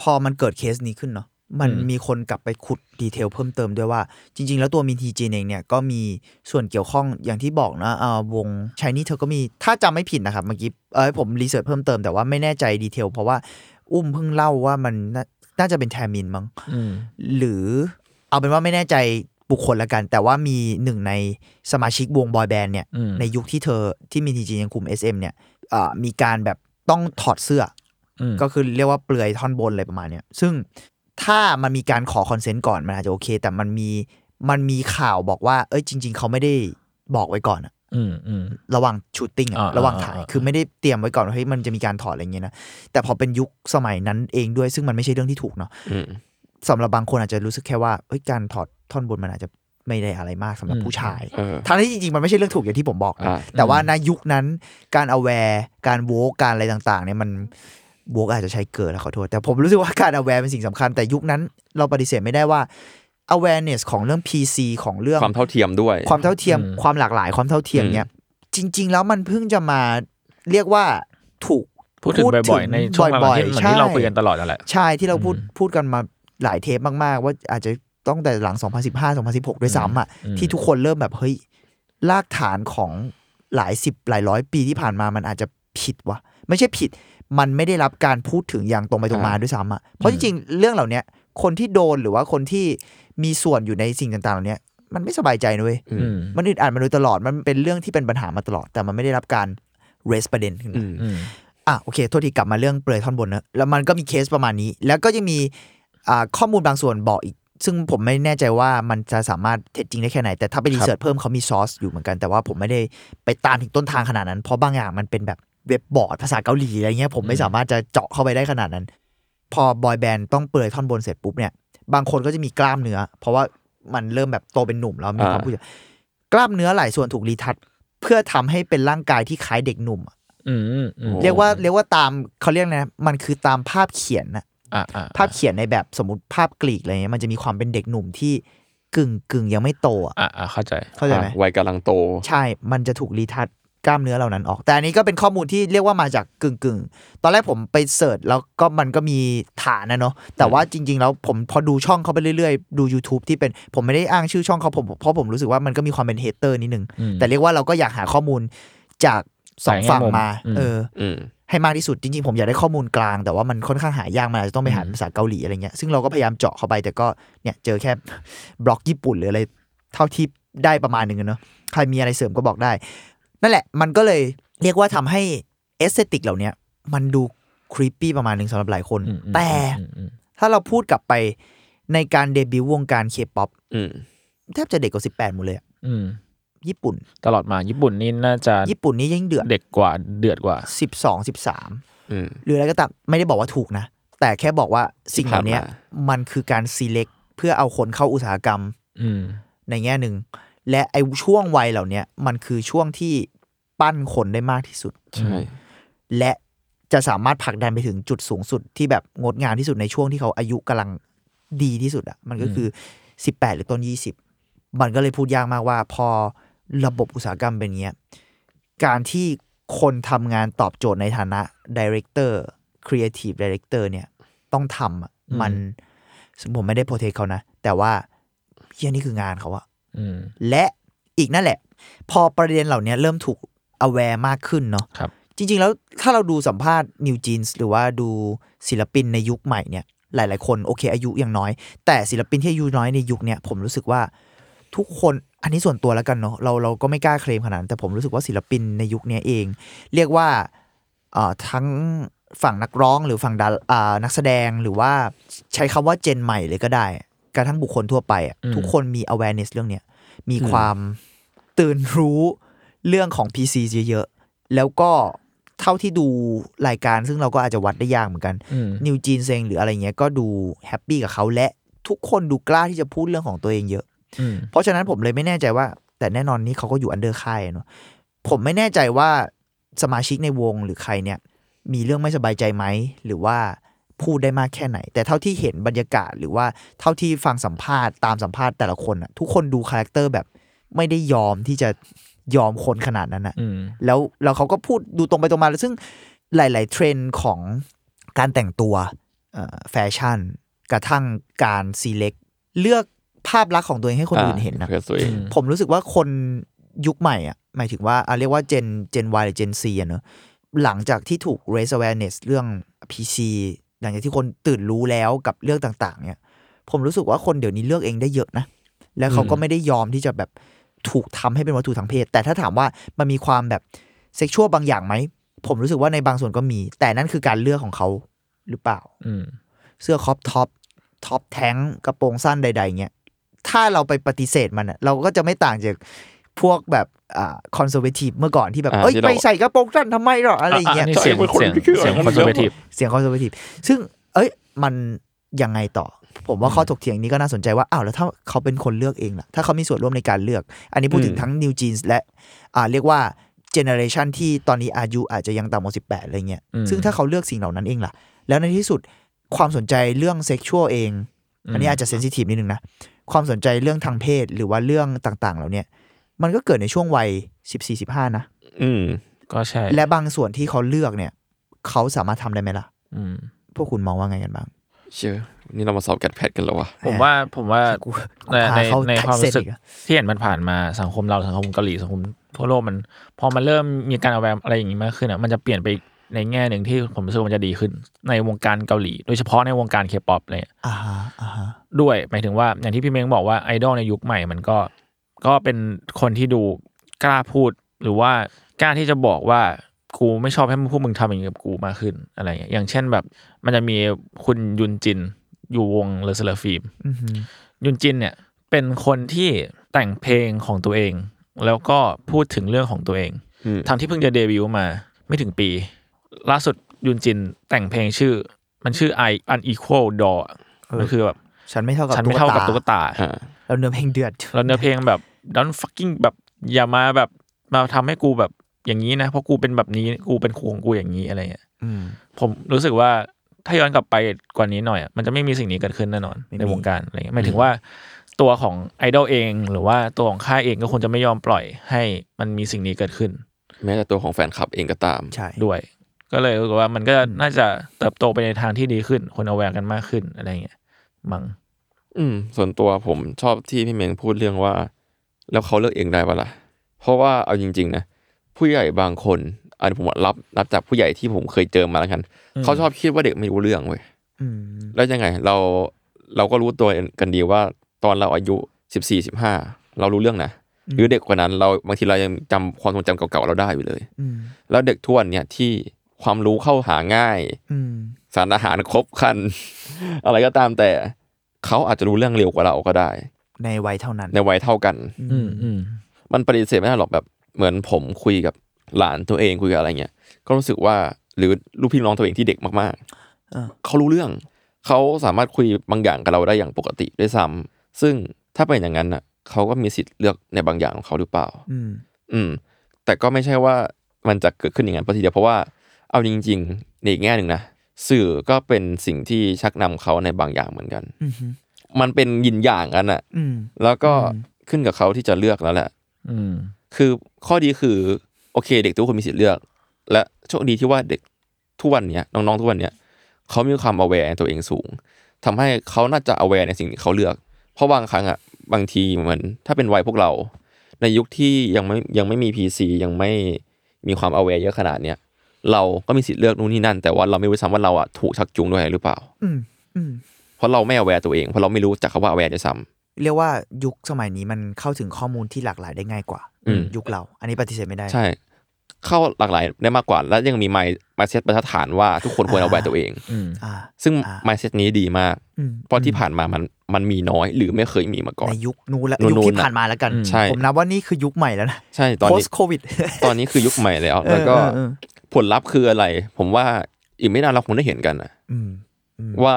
พอมันเกิดเคสนี้ขึ้นเนาะมันอืมมีคนกลับไปขุด detail เพิ่มเติมด้วยว่า จริง ๆ แล้วตัวมินฮีจินเองเนี่ยก็มีส่วนเกี่ยวข้องอย่างที่บอกนะอ่าวงชายนี่เธอก็มีถ้าจำไม่ผิดนะครับเมื่อกี้เออผม research เพิ่มเติมแต่ว่าไม่แน่ใจ detail เพราะว่า อุ้มเพิ่งเล่าว่ามันน่าน่าจะเป็นแทมินมั้งอืมหรือเอาเป็นว่าไม่แน่ใจบุคคลละกัน แต่ว่ามีหนึ่งในสมาชิกวง boy band เนี่ยอืมในยุคที่เธอที่มินฮีจินยังคุม SM เนี่ยอ่ามีการแบบต้องถอดเสื้ออืมก็คือเรียกว่าเปลือยท่อนบนอะไรประมาณเนี้ยซึ่งถ้ามันมีการขอ consent ก่อนมันอาจจะโอเค แต่มันมีมันมีข่าวบอกว่า เอ้ยจริง ๆ เขาไม่ได้บอกไว้ก่อนอะอืมอืม ระหว่าง shooting อะอ่าระหว่างถ่ายอ่าอ่าคือไม่ได้เตรียมไว้ก่อนว่าเฮ้ยมันจะมีการถอดอะไรเงี้ยนะแต่พอเป็นยุคสมัยนั้นเองด้วย ซึ่งมันไม่ใช่เรื่องที่ถูกเนาะอืมสำหรับบางคนอาจจะรู้สึกแค่ว่าเฮ้ยการถอดท่อนบนมันอาจจะไม่ได้อะไรมากสำหรับอืมผู้ชายเออทั้งที่จริงๆ มันไม่ใช่เรื่องถูกอย่างที่ผมบอกนะอ่าแต่ว่าในยุคนั้นการเอาแวร์การโวกการอะไรต่างๆเนี่ยมันโวกอาจจะใช้เกินนะขอโทษ แต่ผมรู้สึกว่าการเอาแวร์เป็นสิ่งสำคัญแต่ยุคนั้นเราปฏิเสธไม่ได้ว่า awareness ของเรื่อง PC ของเรื่องความเท่าเทียมด้วย ความเท่าเทียมอืมความหลากหลายความเท่าเทียมเนี่ยจริง ๆ แล้วมันเพิ่งจะมาเรียกว่าถูกพูดถึงบ่อยๆในช่วงหลังบ่อยที่เหมือนใช่ที่เราคุยกันตลอดนั่นแหละใช่ที่เราพูดอืมพูดกันมาหลายเทปมากๆ ว่าอาจจะต้องแต่หลัง 2015 2016 ด้วยซ้ำอะอืมที่ทุกคนเริ่มแบบเฮ้ยรากฐานของหลายสิบหลายร้อยปีที่ผ่านมามันอาจจะผิดวะไม่ใช่ผิด มันไม่ได้รับการพูดถึงอย่างตรงไปตรงมาอ่าด้วยซ้ำอะเพราะจริงๆเรื่องเหล่าเนี้ยคนที่โดนหรือว่าคนที่ มีส่วนอยู่ในสิ่งต่างๆเหล่าเนี้ยมันไม่สบายใจนะเว้ยอือืมมมันอึดอัดมาโดยตลอดมันเป็นเรื่องที่เป็นปัญหามาตลอด แต่มันไม่ได้รับการ raise ประเด็นขึ้นมาอืมอืมอะโอเคโทษทีกลับมาเรื่องเปลือยท่อนบนนะแล้วมันก็มีเคสประมาณนี้ แล้วก็ยังมีอ่าข้อมูลบางส่วนบอกอีก ซึ่งผมไม่แน่ใจว่ามันจะสามารถเท็จจริงได้แค่ไหน แต่ถ้าไป research เพิ่มเขามีซอสอยู่เหมือนกัน แต่ว่าผมไม่ได้ไปตามถึงต้นทางขนาดนั้น เพราะบางอย่างมันเป็นแบบ web board ภาษาเกาหลีอะไรเงี้ยผมไม่สามารถจะเจาะเข้าไปได้ขนาดนั้น พอ boy band ต้องเปลือยท่อนบนเสร็จปุ๊บเนี่ย บางคนก็จะมีกล้ามเนื้อ เพราะว่ามันเริ่มแบบโตเป็นหนุ่มแล้วมีความอ่าผู้ใหญ่กล้ามเนื้อหลายส่วนถูกรีทัชเพื่อทำให้เป็นร่างกายที่คล้ายเด็กหนุ่มอะอืมอืมอืมเรียกว่าเรียกว่าตามเขาเรียกนะมันคือตามภาพเขียนนะอ่าอ่าภาพเขียนในแบบสมมติภาพกรีกอะไรเงี้ยมันจะมีความเป็นเด็กหนุ่มที่กึ่งกึ่งยังไม่โตอะอ่าอ่าเข้าใจเข้าใจไหมอะวัยกำลังโต ใช่มันจะถูกรีทัช กล้ามเนื้อเหล่านั้นออก แต่อันนี้ก็เป็นข้อมูลที่เรียกว่ามาจากกึ่งกึ่งตอนแรกผมไปเสิร์ชแล้วก็มันก็มีฐานนะเนาะแต่ว่าจริง ๆ แล้วผมพอดูช่องเขาไปเรื่อยๆ ดู YouTube ที่เป็นผมไม่ได้อ้างชื่อช่องเขาผมเพราะผมรู้สึกว่ามันก็มีความเป็นเฮเตอร์นิดนึงอืมแต่เรียกว่าเราก็อยากหาข้อมูลจากสองหลายแง่ฝั่งมุมมาอืมเอออืมให้มากที่สุดจริงๆ ผมอยากได้ข้อมูลกลาง แต่ว่ามันค่อนข้างหายากมันอาจจะต้องไปหาอืมภาษาเกาหลีอะไรเงี้ยซึ่งเราก็พยายามเจาะเข้าไปแต่ก็เนี่ยเจอแค่บล็อกญี่ปุ่นหรืออะไรเท่าที่ได้ประมาณหนึ่งอะเนอะใครมีอะไรเสริมก็บอกได้ นั่นแหละ มันก็เลยเรียกว่าทำให้ aesthetic เหล่าเนี้ยมันดู creepy ประมาณหนึ่งสำหรับหลายคนอืมอืมแต่อืมอืมถ้าเราพูดกลับไปในการเดบิวต์วงการเคป๊อปอืมแทบจะเด็กกว่า18หมดเลยอะอืมญี่ปุ่น ตลอดมาญี่ปุ่นนี่น่าจะญี่ปุ่นนี่ยิ่งเดือดเด็กกว่าเดือดกว่า12 13อืมหรืออะไรก็ตามไม่ได้บอกว่าถูกนะ แต่แค่บอกว่าสิ่งเหล่านี้ที่ผ่านมามันคือการ select เพื่อเอาคนเข้าอุตสาหกรรมอืมในแง่หนึ่ง และไอ้ช่วงวัยเหล่านี้มันคือช่วงที่ปั้นคนได้มากที่สุด ใช่ และจะสามารถผลักดันไปถึงจุดสูงสุดที่แบบงดงามที่สุดในช่วงที่เขาอายุกำลังดีที่สุดอะ มันก็คือ18หรือต้น20มันก็เลยพูดยากมากว่า พอระบบอุตสาหกรรมเป็นอย่างเงี้ย การที่คนทำงานตอบโจทย์ในฐานะ Director Creative Director เนี่ย ต้องทำอะมันผมไม่ได้โปรเทคเขานะ แต่ว่าเฮียนี่คืองานเขาอะอืม และอีกนั่นแหละ พอประเด็นเหล่านี้เริ่มถูก aware มากขึ้นเนาะครับจริง ๆ แล้วถ้าเราดูสัมภาษณ์ New Jeans หรือว่าดูศิลปินในยุคใหม่เนี่ย หลาย ๆ คนโอเค อายุยังน้อย แต่ศิลปินที่อายุน้อยในยุคเนี้ยผมรู้สึกว่าทุกคนอันนี้ส่วนตัวแล้วกันเนาะเราเราก็ไม่กล้าเคลมขนาดนั้นแต่ผมรู้สึกว่าศิลปินในยุคเนี้ยเอง เรียกว่าเอ่อทั้งฝั่งนักร้องหรือฝั่งดาอ่านักแสดงหรือว่าใช้คำว่าเจนใหม่เลยก็ได้ กระทั่งบุคคลทั่วไปอะอืมทุกคนมี awareness เรื่องเนี้ยมีความตื่นรู้เรื่องของ PC เยอะๆแล้วก็เท่าที่ดูรายการซึ่งเราก็อาจจะวัดได้ยากเหมือนกันอืมนิวจีนเซงหรืออะไรเงี้ยก็ดูแฮปปี้กับเขาและทุกคนดูกล้าที่จะพูดเรื่องของตัวเองเยอะอืมเพราะฉะนั้นผมเลยไม่แน่ใจว่า แต่แน่นอนนี่เขาก็อยู่ under ค่ายอะเนาะผมไม่แน่ใจว่าสมาชิกในวงหรือใครเนี่ย มีเรื่องไม่สบายใจไหม หรือว่า พูดได้มากแค่ไหน แต่เท่าที่เห็นบรรยากาศหรือว่าเท่าที่ฟังสัมภาษณ์ตามสัมภาษณ์แต่ละคนอะทุกคนดู character แบบไม่ได้ยอมที่จะยอมคนขนาดนั้นอะอืมแล้วแล้วเขาก็พูดดูตรงไปตรงมาแล้วซึ่งหลาย ๆ เทรนด์ของการแต่งตัวเอ่อแฟชั่น กระทั่งการซีเล็กเลือกภาพลักษณ์ของตัวเองให้คนอื่นเห็นนะเพื่อตัวเองผมรู้สึกว่าคนยุคใหม่อะหมายถึงว่าอะเรียกว่าเจนเจน Y หรือเจน C อะเนอะหลังจากที่ถูก raise awareness เรื่อง PC หลังจากที่คนตื่นรู้แล้วกับเรื่องต่าง ๆ เนี่ย ผมรู้สึกว่าคนเดี๋ยวนี้เลือกเองได้เยอะนะ แล้วเขาก็ไม่ได้ยอมที่จะแบบถูกทำให้เป็นวัตถุทางเพศ แต่ถ้าถามว่ามันมีความแบบเซ็กชวลบางอย่างไหม ผมรู้สึกว่าในบางส่วนก็มี แต่นั่นคือการเลือกของเขาหรือเปล่า อืมเสื้อ crop top top tank กระโปรงสั้นใด ๆ เงี้ยถ้าเราไปปฏิเสธมันอะเราก็จะไม่ต่างจาก พวกแบบอ่า conservative เมื่อก่อนที่แบบอ่าเอ้ยที่เราไปใส่กระโปรงสั้นทำไมหรออะไรอย่างเงี้ยนนี้เสียงใช่เป็นคนเสียงที่คือเสียงอะไรคอนเซอร์เวทีฟเสียง conservative ซึ่งเอ้ยมันยังไงต่อ ผมว่าข้อถกเถียงนี้ก็น่าสนใจว่าอ้าวแล้วถ้าเขาเป็นคนเลือกเองล่ะถ้าเขามีส่วนร่วมในการเลือก อันนี้พูดถึงทั้ง New Jeans และอ่าเรียกว่าgeneration ที่ตอนนี้อายุอาจจะยังต่ำกว่าสิบแปดอะไรเงี้ยอืมซึ่งถ้าเขาเลือกสิ่งเหล่านั้นเองล่ะ แล้วในที่สุดความสนใจเรื่อง sexual เอง อันนี้อาจจะ sensitive นิดนึงนะความสนใจเรื่องทางเพศหรือว่าเรื่องต่างๆเหล่าเนี้ย มันก็เกิดในช่วงวัยสิบสี่สิบห้านะอืม ก็ใช่ และบางส่วนที่เขาเลือกเนี่ย เขาสามารถทำได้ไหมล่ะ อืม พวกคุณมองว่าไงกันบ้าง เชื่อนี่เรามาสอบ GAT PAT กันแล้ววะ ผมว่าผมว่ากูในพาในเข้าในความรู้สึก เส้นอีกอะ ที่เห็นมันผ่านมาสังคมเราสังคมเกาหลีสังคมทั่วโลกมัน พอมันเริ่มมีการ aware อะไรอย่างนี้มากขึ้นอะมันจะเปลี่ยนไปในแง่หนึ่งที่ผมรู้สึกว่ามันจะดีขึ้น ในวงการเกาหลี โดยเฉพาะในวงการเคป๊อปอะไรเงี้ยอ่าฮะอ่าฮะด้วยหมายถึงว่าอย่างที่พี่เม้งบอกว่าไอดอลในยุคใหม่มันก็ ก็เป็นคนที่ดูกล้าพูดหรือว่ากล้าที่จะบอกว่ากูไม่ชอบให้พวกมึงทำอย่างนี้กับกูมากขึ้นอะไรเงี้ยอย่างเช่นแบบ มันจะมีคุณยุนจินอยู่วง LE SSERAFIM อือฮึยุนจินเนี่ยเป็นคนที่แต่งเพลงของตัวเอง แล้วก็พูดถึงเรื่องของตัวเองอืมทั้งที่เพิ่งจะเดบิวต์มาไม่ถึงปี ล่าสุดยุนจินแต่งเพลงชื่อ มันชื่อ I Unequal Doll มันคือแบบฉันไม่เท่ากับฉันไม่เท่ากับตุ๊กตา ฮะแล้วเนื้อเพลงเดือดแล้วเนื้อเพลงแบบ don't fucking แบบอย่ามาแบบมาทำให้กูแบบอย่างนี้นะ เพราะกูเป็นแบบนี้กูเป็นกูของกูอย่างนี้อะไรเงี้ยอืมผมรู้สึกว่าถ้าย้อนกลับไปกว่านี้หน่อยอะมันจะไม่มีสิ่งนี้เกิดขึ้นแน่นอนไม่มีในวงการอะไรเงี้ยหมายถึงว่าตัวของไอดอลเอง หรือว่าตัวของค่ายเองก็คงจะไม่ยอมปล่อยให้มันมีสิ่งนี้เกิดขึ้น แม้แต่ตัวของแฟนคลับเองก็ตามใช่ด้วย ก็เลยรู้สึกว่ามันก็น่าจะเติบโตไปในทางที่ดีขึ้น คนเอาแวร์กันมากขึ้นอะไรเงี้ยมั้ง อืม ส่วนตัวผมชอบที่พี่เมงพูดเรื่องว่า แล้วเขาเลือกเองได้ปะล่ะ เพราะว่าเอาจริง ๆ นะ ผู้ใหญ่บางคนอันผมรับรับจากผู้ใหญ่ที่ผมเคยเจอมาแล้วกันเขาชอบคิดว่าเด็กไม่รู้เรื่องเว้ยอืมแล้วยังไง เราเราก็รู้ตัวกันดีว่า ตอนเราอายุสิบสี่สิบห้าเรารู้เรื่องนะหรือเด็กกว่านั้น เราบางทีเรายังจำความทรงจำเก่าๆเราได้อยู่เลยอืมแล้วเด็กทุกวันเนี่ยที่ความรู้เข้าหาง่ายอืมสารอาหารครบครัน อะไรก็ตามแต่ เขาอาจจะรู้เรื่องเร็วกว่าเราก็ได้ ในวัยเท่านั้น ในวัยเท่ากัน อืมอืมมันปฏิเสธไม่ได้หรอกแบบเหมือนผมคุยกับหลานตัวเองคุยกับอะไรเงี้ยก็รู้สึกว่าหรือลูกพี่น้องตัวเองที่เด็กมากเออๆเขารู้เรื่องเขาสามารถคุยบางอย่างกับเราได้อย่างปกติด้วยซ้ำซึ่งถ้าเป็นอย่างนั้นน่ะเขาก็มีสิทธิ์เลือกในบางอย่างของเขาหรือเปล่า อืม อืม แต่ก็ไม่ใช่ว่ามันจะเกิดขึ้นอย่างนั้นเพราะทีเดียวเพราะว่าเอาจริง ๆ ในอีกแง่หนึ่งนะ สื่อก็เป็นสิ่งที่ชักนำเขาในบางอย่างเหมือนกันอืมมันเป็นยินอย่างกันอะอืมแล้วก็อืมขึ้นกับเขาที่จะเลือกแล้วแหละอืมคือข้อดีคือ โอเค เด็กทุกคนมีสิทธิ์เลือก และโชคดีที่ว่าเด็กทุกวันเนี้ยน้องๆทุกวันเนี้ยเขามีความ aware ในตัวเองสูงทำให้เขาน่าจะ aware ในสิ่งที่เขาเลือก เพราะบางครั้งอะบางทีเหมือนถ้าเป็นวัยพวกเรา ในยุคที่ยังไม่ยังไม่มี PC ยังไม่มีความ aware เยอะขนาดเนี้ย เราก็มีสิทธิ์เลือกนู่นนี่นั่น แต่ว่าเราไม่รู้ซ้ำว่าเราอะถูกชักจูงด้วยอะไรหรือเปล่าอืมอืมเพราะเราไม่ aware ตัวเองเพราะเราไม่รู้จักคำว่า aware ด้วยซ้ำเรียกว่ายุคสมัยนี้มันเข้าถึงข้อมูลที่หลากหลายได้ง่ายกว่าอืมยุคเรา อันนี้ปฏิเสธไม่ได้ใช่ เข้าหลากหลายได้มากกว่า แล้วยังมีไมมาเซตบรรทัดฐานว่าทุกคนควรเอาแวร์ตัวเองอืมอ่าซึ่งอ่าไมเซตนี้ดีมากอืมเพราะที่ผ่านมามันมันมีน้อยหรือไม่เคยมีมาก่อนในยุคนู้นและนู้นๆยุคที่น่ะผ่านมาแล้วกันใช่ผมนับว่านี่คือยุคใหม่แล้วนะใช่ตอนนี้ post covid ตอนนี้คือยุคใหม่แล้วเออแล้วก็เออเออผลลัพธ์คืออะไร ผมว่าอีกไม่นานเราคงได้เห็นกันนะอืมอืมว่า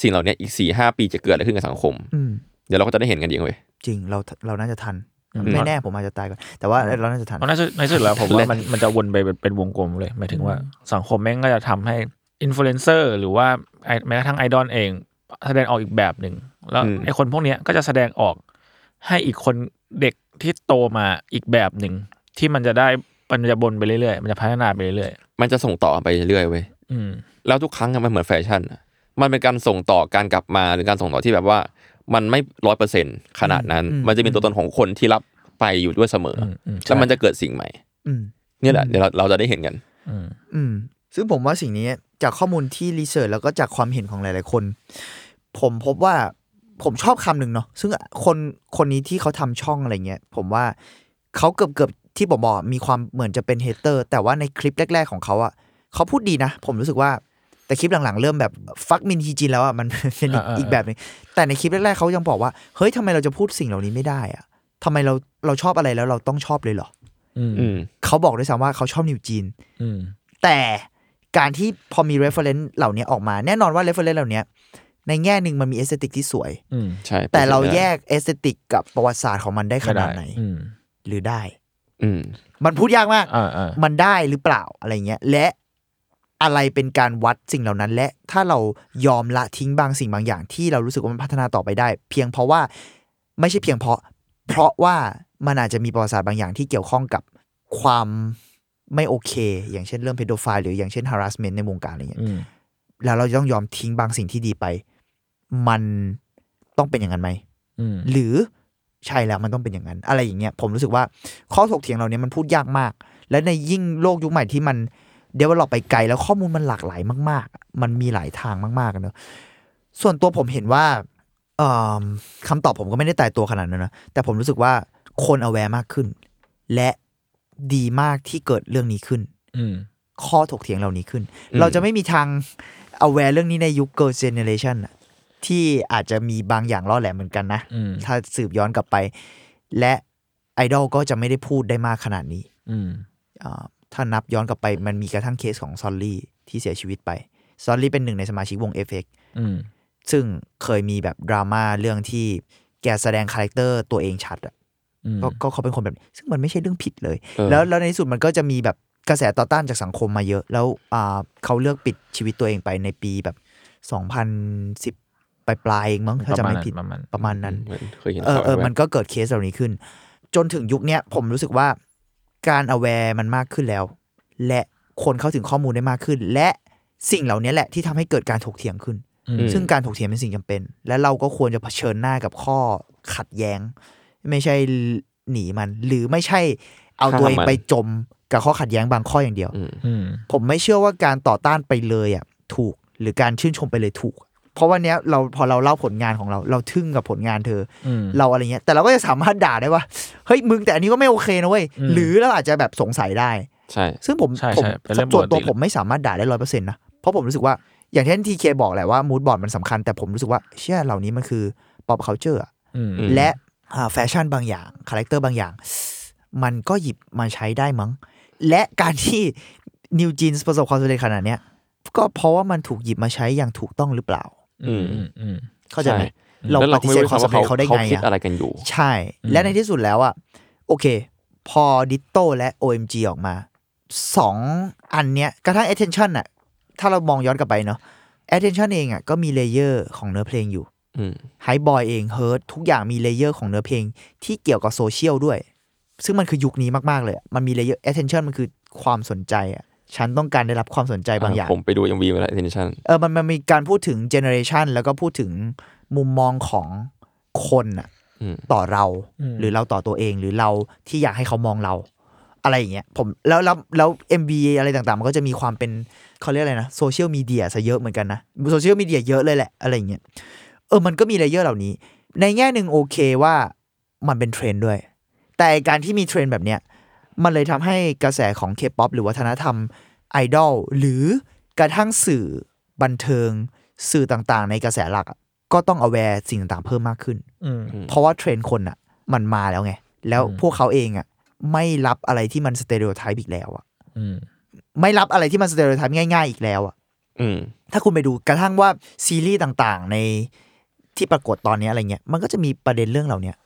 สิ่งเหล่านี้อีกสี่ห้าปีจะเกิดอะไรขึ้นกับสังคมอืมเดี๋ยวเราก็จะได้เห็นกันเองเว้ยจริงเราเราน่าจะทันอืม ไม่แน่ผมอาจจะตายก่อนแต่ว่าเราน่าจะทันเพราะในสุดในสุดแล้วผมและว่ามันมันจะวนไปเป็นเป็นวงกลมเลยหมายถึงว่าสังคมแม่งก็จะทำให้อินฟลูเอนเซอร์หรือว่าไอ้แม้กระทั่งไอดอลเอง แสดงออกอีกแบบหนึ่ง แล้วไอ้คนพวกเนี้ยก็จะแสดงออกให้อีกคนเด็กที่โตมาอีกแบบหนึ่ง ที่มันจะได้มันจะบนไปเรื่อยๆ มันจะพัฒนาไปเรื่อยมันจะส่งต่อไปเรื่อยๆเว้ยๆอืมแล้วทุกครั้งอะมันเหมือนแฟชั่นอะมันเป็นการส่งต่อการกลับมาหรือการส่งต่อที่แบบว่า มันไม่ร้อยเปอร์เซ็นขนาดนั้นอืมมันจะเป็นตัวตนของคนที่รับไปอยู่ด้วยเสมออมอืมใช่แล้วมันจะเกิดสิ่งใหม่อืมเนี่ยแหละเดี๋ยวเราเราจะได้เห็นกันอืมอืมซึ่งผมว่าสิ่งนี้จากข้อมูลที่รีเสิร์ชแล้วก็จากความเห็นของหลาย ๆ คน ผมพบว่าผมชอบคำหนึ่งเนาะซึ่งคนคนนี้ที่เขาทำช่องอะไรเงี้ย ผมว่าเขาเกือบเกือบที่ผมบอกมีความเหมือนจะเป็นเฮเตอร์ แต่ว่าในคลิปแรก ๆ ของเขาอะเขาพูดดีนะ ผมรู้สึกว่า แต่คลิปหลังๆ เริ่มแบบฟักมินฮีจินแล้วอะมันเป็นอีกอ่าๆอีกแบบหนึงแต่ในคลิปแรกๆเขายังบอกว่าเฮ้ยทำไมเราจะพูดสิ่งเหล่านี้ไม่ได้อะทำไมเราเราชอบอะไรแล้วเราต้องชอบเลยเหรออืมอืมเขาบอกด้วยซ้ำว่าเขาชอบนิวจีนอืมแต่การที่พอมี reference เหล่านี้ออกมา แน่นอนว่า reference เหล่านี้ในแง่หนึ่งมันมี aesthetic ที่สวยอืมใช่แต่เราป็นสิ่งแยได้ก aesthetic กับประวัติศาสตร์ของมันได้ขนาดไหนอืมหรือได้อืมมันพูดยากมากอ่าอ่ามันได้หรือเปล่าอะไรเงี้ย และ อะไรเป็นการวัดสิ่งเหล่านั้น และถ้าเรายอมละทิ้งบางสิ่งบางอย่าง ที่เรารู้สึกว่ามันพัฒนาต่อไปได้ เพียงเพราะว่าไม่ใช่เพียงเพราะ เพราะว่ามันอาจจะมีประวัติศาสตร์บางอย่างที่เกี่ยวข้องกับความไม่โอเค อย่างเช่นเรื่องเพโดไฟล์หรืออย่างเช่น harassment ในวงการอะไรอย่างเงี้ยแล้วเราจะต้องยอมทิ้งบางสิ่งที่ดีไป มันต้องเป็นอย่างนั้นไหมอืมหรือใช่แล้วมันต้องเป็นอย่างนั้น อะไรอย่างเงี้ยผมรู้สึกว่าข้อถกเถียงเหล่านี้มันพูดยากมาก และในยิ่งโลกยุคใหม่ที่มัน เดเวลลอปไปไกลแล้วข้อมูลมันหลากหลายมากๆอะมันมีหลายทางมากๆอะเนอะส่วนตัวผมเห็นว่าเอิ่มคำตอบผมก็ไม่ได้ตายตัวขนาดนั้นนะ แต่ผมรู้สึกว่าคน aware มากขึ้น และดีมากที่เกิดเรื่องนี้ขึ้นอืมข้อถกเถียงเหล่านี้ขึ้นอืมเราจะไม่มีทาง aware เรื่องนี้ในยุค Girls' Generation อะที่อาจจะมีบางอย่างล่อแหลมเหมือนกันนะอืมถ้าสืบย้อนกลับไป และไอดอลก็จะไม่ได้พูดได้มากขนาดนี้อืมอ่า ถ้านับย้อนกลับไปมันมีกระทั่งเคสของซอลลี่ที่เสียชีวิตไป ซอลลี่เป็นหนึ่งในสมาชิกวง FX อืมซึ่งเคยมีแบบดราม่าเรื่องที่แกแสดงคาแรคเตอร์ตัวเองชัดอะอืมก็ก็เขาเป็นคนแบบนี้ซึ่งมันไม่ใช่เรื่องผิดเลยเออแล้วแล้วในที่สุดมันก็จะมีแบบกระแสต่อต้านจากสังคมมาเยอะ แล้วอ่าเขาเลือกปลิดชีวิตตัวเองไปในปีแบบ 2010ปลายปลายๆเองมั้งถ้าจะไม่ผิดประมาณประมาณนั้นเหมือนเคยเห็นเออข่าวเออแว๊บมันก็เกิดเคสเหล่านี้ขึ้น จนถึงยุคเนี้ยผมรู้สึกว่า การ aware มันมากขึ้นแล้ว และคนเข้าถึงข้อมูลได้มากขึ้น และสิ่งเหล่านี้แหละที่ทำให้เกิดการถกเถียงขึ้นอืมซึ่งการถกเถียงเป็นสิ่งจำเป็น และเราก็ควรจะเผชิญหน้ากับข้อขัดแย้ง ไม่ใช่หนีมัน หรือไม่ใช่เอาตัวเองไปจมกับข้อขัดแย้งบางข้ออย่างเดียวอืมอืมผมไม่เชื่อว่าการต่อต้านไปเลยอะถูก หรือการชื่นชมไปเลยถูก เพราะวันเนี้ยเราพอเราเล่าผลงานของเรา เราทึ่งกับผลงานเธออืมเราอะไรเงี้ย แต่เราก็จะสามารถด่าได้ว่าเฮ้ยมึงแต่อันนี้ก็ไม่โอเคนะเว้ยอืมหรือเราอาจจะแบบสงสัยได้ ใช่ ซึ่งผมใช่ผมใช่เป็นเรื่องส่วนตัวปกติผมไม่สามารถด่าได้ร้อยเปอร์เซ็นต์นะเพราะผมรู้สึกว่าอย่างที่ทีเคบอกแหละว่า mood board มันสำคัญแต่ผมรู้สึกว่าเชื่อเหล่านี้มันคือ pop culture อะอืมอืมและแฟชั่นบางอย่างคาแรคเตอร์บางอย่าง มันก็หยิบมาใช้ได้มั้ง และการที่ NewJeans ประสบความสำเร็จขนาดเนี้ยก็เพราะว่ามันถูกหยิบมาใช้อย่างถูกต้องหรือเปล่า อืมอืมอืมเข้าใจไหมช่เราแล้วปฏิเสธความสำเร็จเขาได้ไงคิดอะอะไรกันอยู่ ใช่ และในที่สุดแล้วอะโอเค พอ Ditto และ OMG ออกมาสองอันเนี้ยกระทั่ง attention อะ ถ้าเรามองย้อนกลับไปเนาะ attention เองอะก็มี layer ของเนื้อเพลงอยู่อืม Hype Boy เอง Hurt ทุกอย่างมี layer ของเนื้อเพลงที่เกี่ยวกับโซเชียลด้วย ซึ่งมันคือยุคนี้มาก ๆ เลยอะมันมี layer attention มันคือความสนใจอะ ฉันต้องการได้รับความสนใจบางอย่าง ผมไปดู MV มาแล้ว attention เออมันมันมีการพูดถึง generation แล้วก็พูดถึงมุมมองของคนอะอืมต่อเราอืมหรือเราต่อตัวเองหรือเราที่อยากให้เขามองเรา อะไรอย่างเงี้ยผมแล้วแล้วแล้ว MV อะไรต่างๆ มันก็จะมีความเป็นเขาเรียกอะไรนะโซเชียลมีเดียซะเยอะเหมือนกันนะโซเชียลมีเดียเยอะเลยแหละอะไรอย่างเงี้ยเออมันก็มี layer เหล่านี้ ในแง่หนึ่งโอเคว่ามันเป็นเทรนด์ด้วย แต่การที่มีเทรนด์แบบเนี้ย มันเลยทำให้กระแสของเคป๊อปหรือวัฒนธรรมไอดอลหรือกระทั่งสื่อบันเทิง สื่อต่างๆ ในกระแสหลักอะก็ต้อง aware สิ่งต่างๆ เพิ่มมากขึ้นอืมเพราะว่าเทรนด์คนอะ มันมาแล้วไง แล้วอืมพวกเขาเองอะ ไม่รับอะไรที่มันสเต r ร o โอไทป์อีกแล้วอะอืมไม่รับอะไรที่มัน stereotype ง่าย ๆ อีกแล้วอะอืมถ้าคุณไปดูกระทั่งว่าซีรีส์ต่างๆ ในที่ปรากฏตอนนี้อะไรเงี้ยมันก็จะมีประเด็นเรื่องเหล่าเนี้ย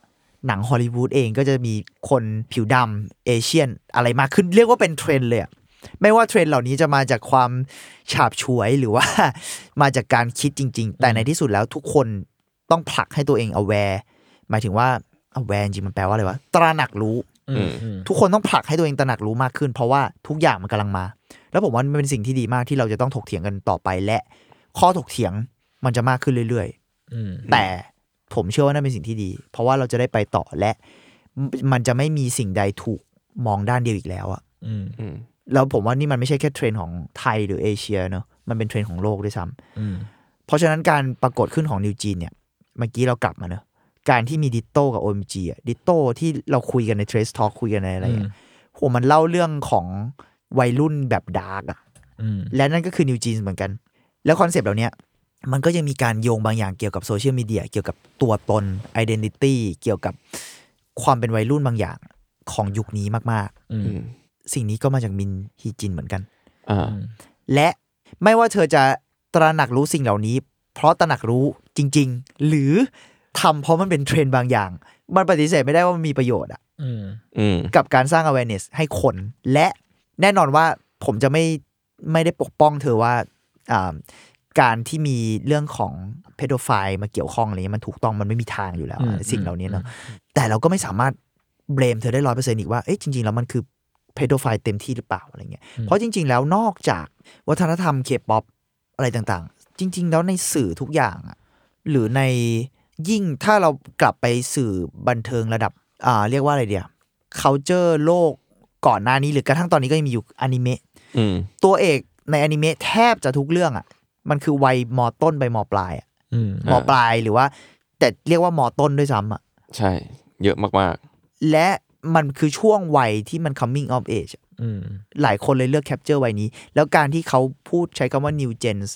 หนังฮอลลีวูดเองก็จะมีคนผิวดำ Asianอะไรมากขึ้น เรียกว่าเป็นเทรนด์เลยอะไม่ว่าเทรนด์เหล่านี้จะมาจากความฉาบฉวยหรือว่ามาจากการคิดจริง ๆ แต่ในที่สุดแล้วทุกคนต้องผลักให้ตัวเอง aware หมายถึงว่า aware จริงๆมันแปลว่าอะไรวะตระหนักรู้อืมทุกคนต้องผลักให้ตัวเองตระหนักรู้มากขึ้น เพราะว่าทุกอย่างมันกำลังมา แล้วผมว่ามันเป็นสิ่งที่ดีมากที่เราจะต้องถกเถียงกันต่อไปและ ข้อถกเถียงมันจะมากขึ้นเรื่อยอืมๆแต่ ผมเชื่อว่านั่นเป็นสิ่งที่ดี เพราะว่าเราจะได้ไปต่อและ มันจะไม่มีสิ่งใดถูกมองด้านเดียวอีกแล้วอะอืมอืมแล้วผมว่านี่มันไม่ใช่แค่เทรนด์ของไทยหรือเอเชียเนอะมันเป็นเทรนด์ของโลกด้วยซ้ำอืมเพราะฉะนั้นการปรากฏขึ้นของ NewJeans เนี่ยเมื่อกี้เรากลับมาเนอะการที่มี Ditto กับ OMG อะ Ditto ที่เราคุยกันใน Trace Talk คุยกันในอะไรอะโหมันเล่าเรื่องของวัยรุ่นแบบ dark อะอืมและนั่นก็คือ NewJeans เหมือนกัน แล้วคอนเซปต์เหล่าเนี้ย มันก็ยังมีการโยงบางอย่างเกี่ยวกับโซเชียลมีเดียเกี่ยวกับตัวตน Identity เกี่ยวกับความเป็นวัยรุ่นบางอย่างของยุคนี้มากอือืมมๆสิ่งนี้ก็มาจากมินฮีจินเหมือนกันอ่าและไม่ว่าเธอจะตระหนักรู้สิ่งเหล่านี้ เพราะตระหนักรู้จริง ๆ หรือทำเพราะมันเป็นเทรนด์บางอย่าง มันปฏิเสธไม่ได้ว่ามันมีประโยชน์อะอืมอืมกับการสร้าง awareness ให้คน และแน่นอนว่าผมจะไม่ไม่ได้ปกป้องเธอว่าอ่า การที่มีเรื่องของเพโดไฟมาเกี่ยวข้องอะไรเงี้ยมันถูกต้องมันไม่มีทางอยู่แล้วอืมสิ่งเหล่านี้เนาะแต่เราก็ไม่สามารถเบรมเธอได้ร้อยเปอร์เซ็นต์อีกว่าเอ๊ะจริง ๆ แล้วมันคือเพโดไฟเต็มที่หรือเปล่าอะไรเงี้ยเพราะจริง ๆ แล้วนอกจากวัฒนธรรมเคป๊อปอะไรต่างๆ จริง ๆ แล้วในสื่อทุกอย่างอะหรือในยิ่งถ้าเรากลับไปสื่อบันเทิงระดับอ่าเรียกว่าอะไรเดียว culture โลกก่อนหน้านี้หรือกระทั่งตอนนี้ก็ยังมีอยู่อนิเมะอืมตัวเอกในอนิเมะแทบจะทุกเรื่องอะ มันคือวัยมอต้นไปมอปลายอะอืมมอปลายหรือว่า แต่เรียกว่ามอต้นด้วยซ้ำอะ ใช่ เยอะมากและมันคือช่วงวัยที่มัน coming of age อะอืมหลายคนเลยเลือกแคปเจอร์วัยนี้ แล้วการที่เขาพูดใช้คำว่า new gens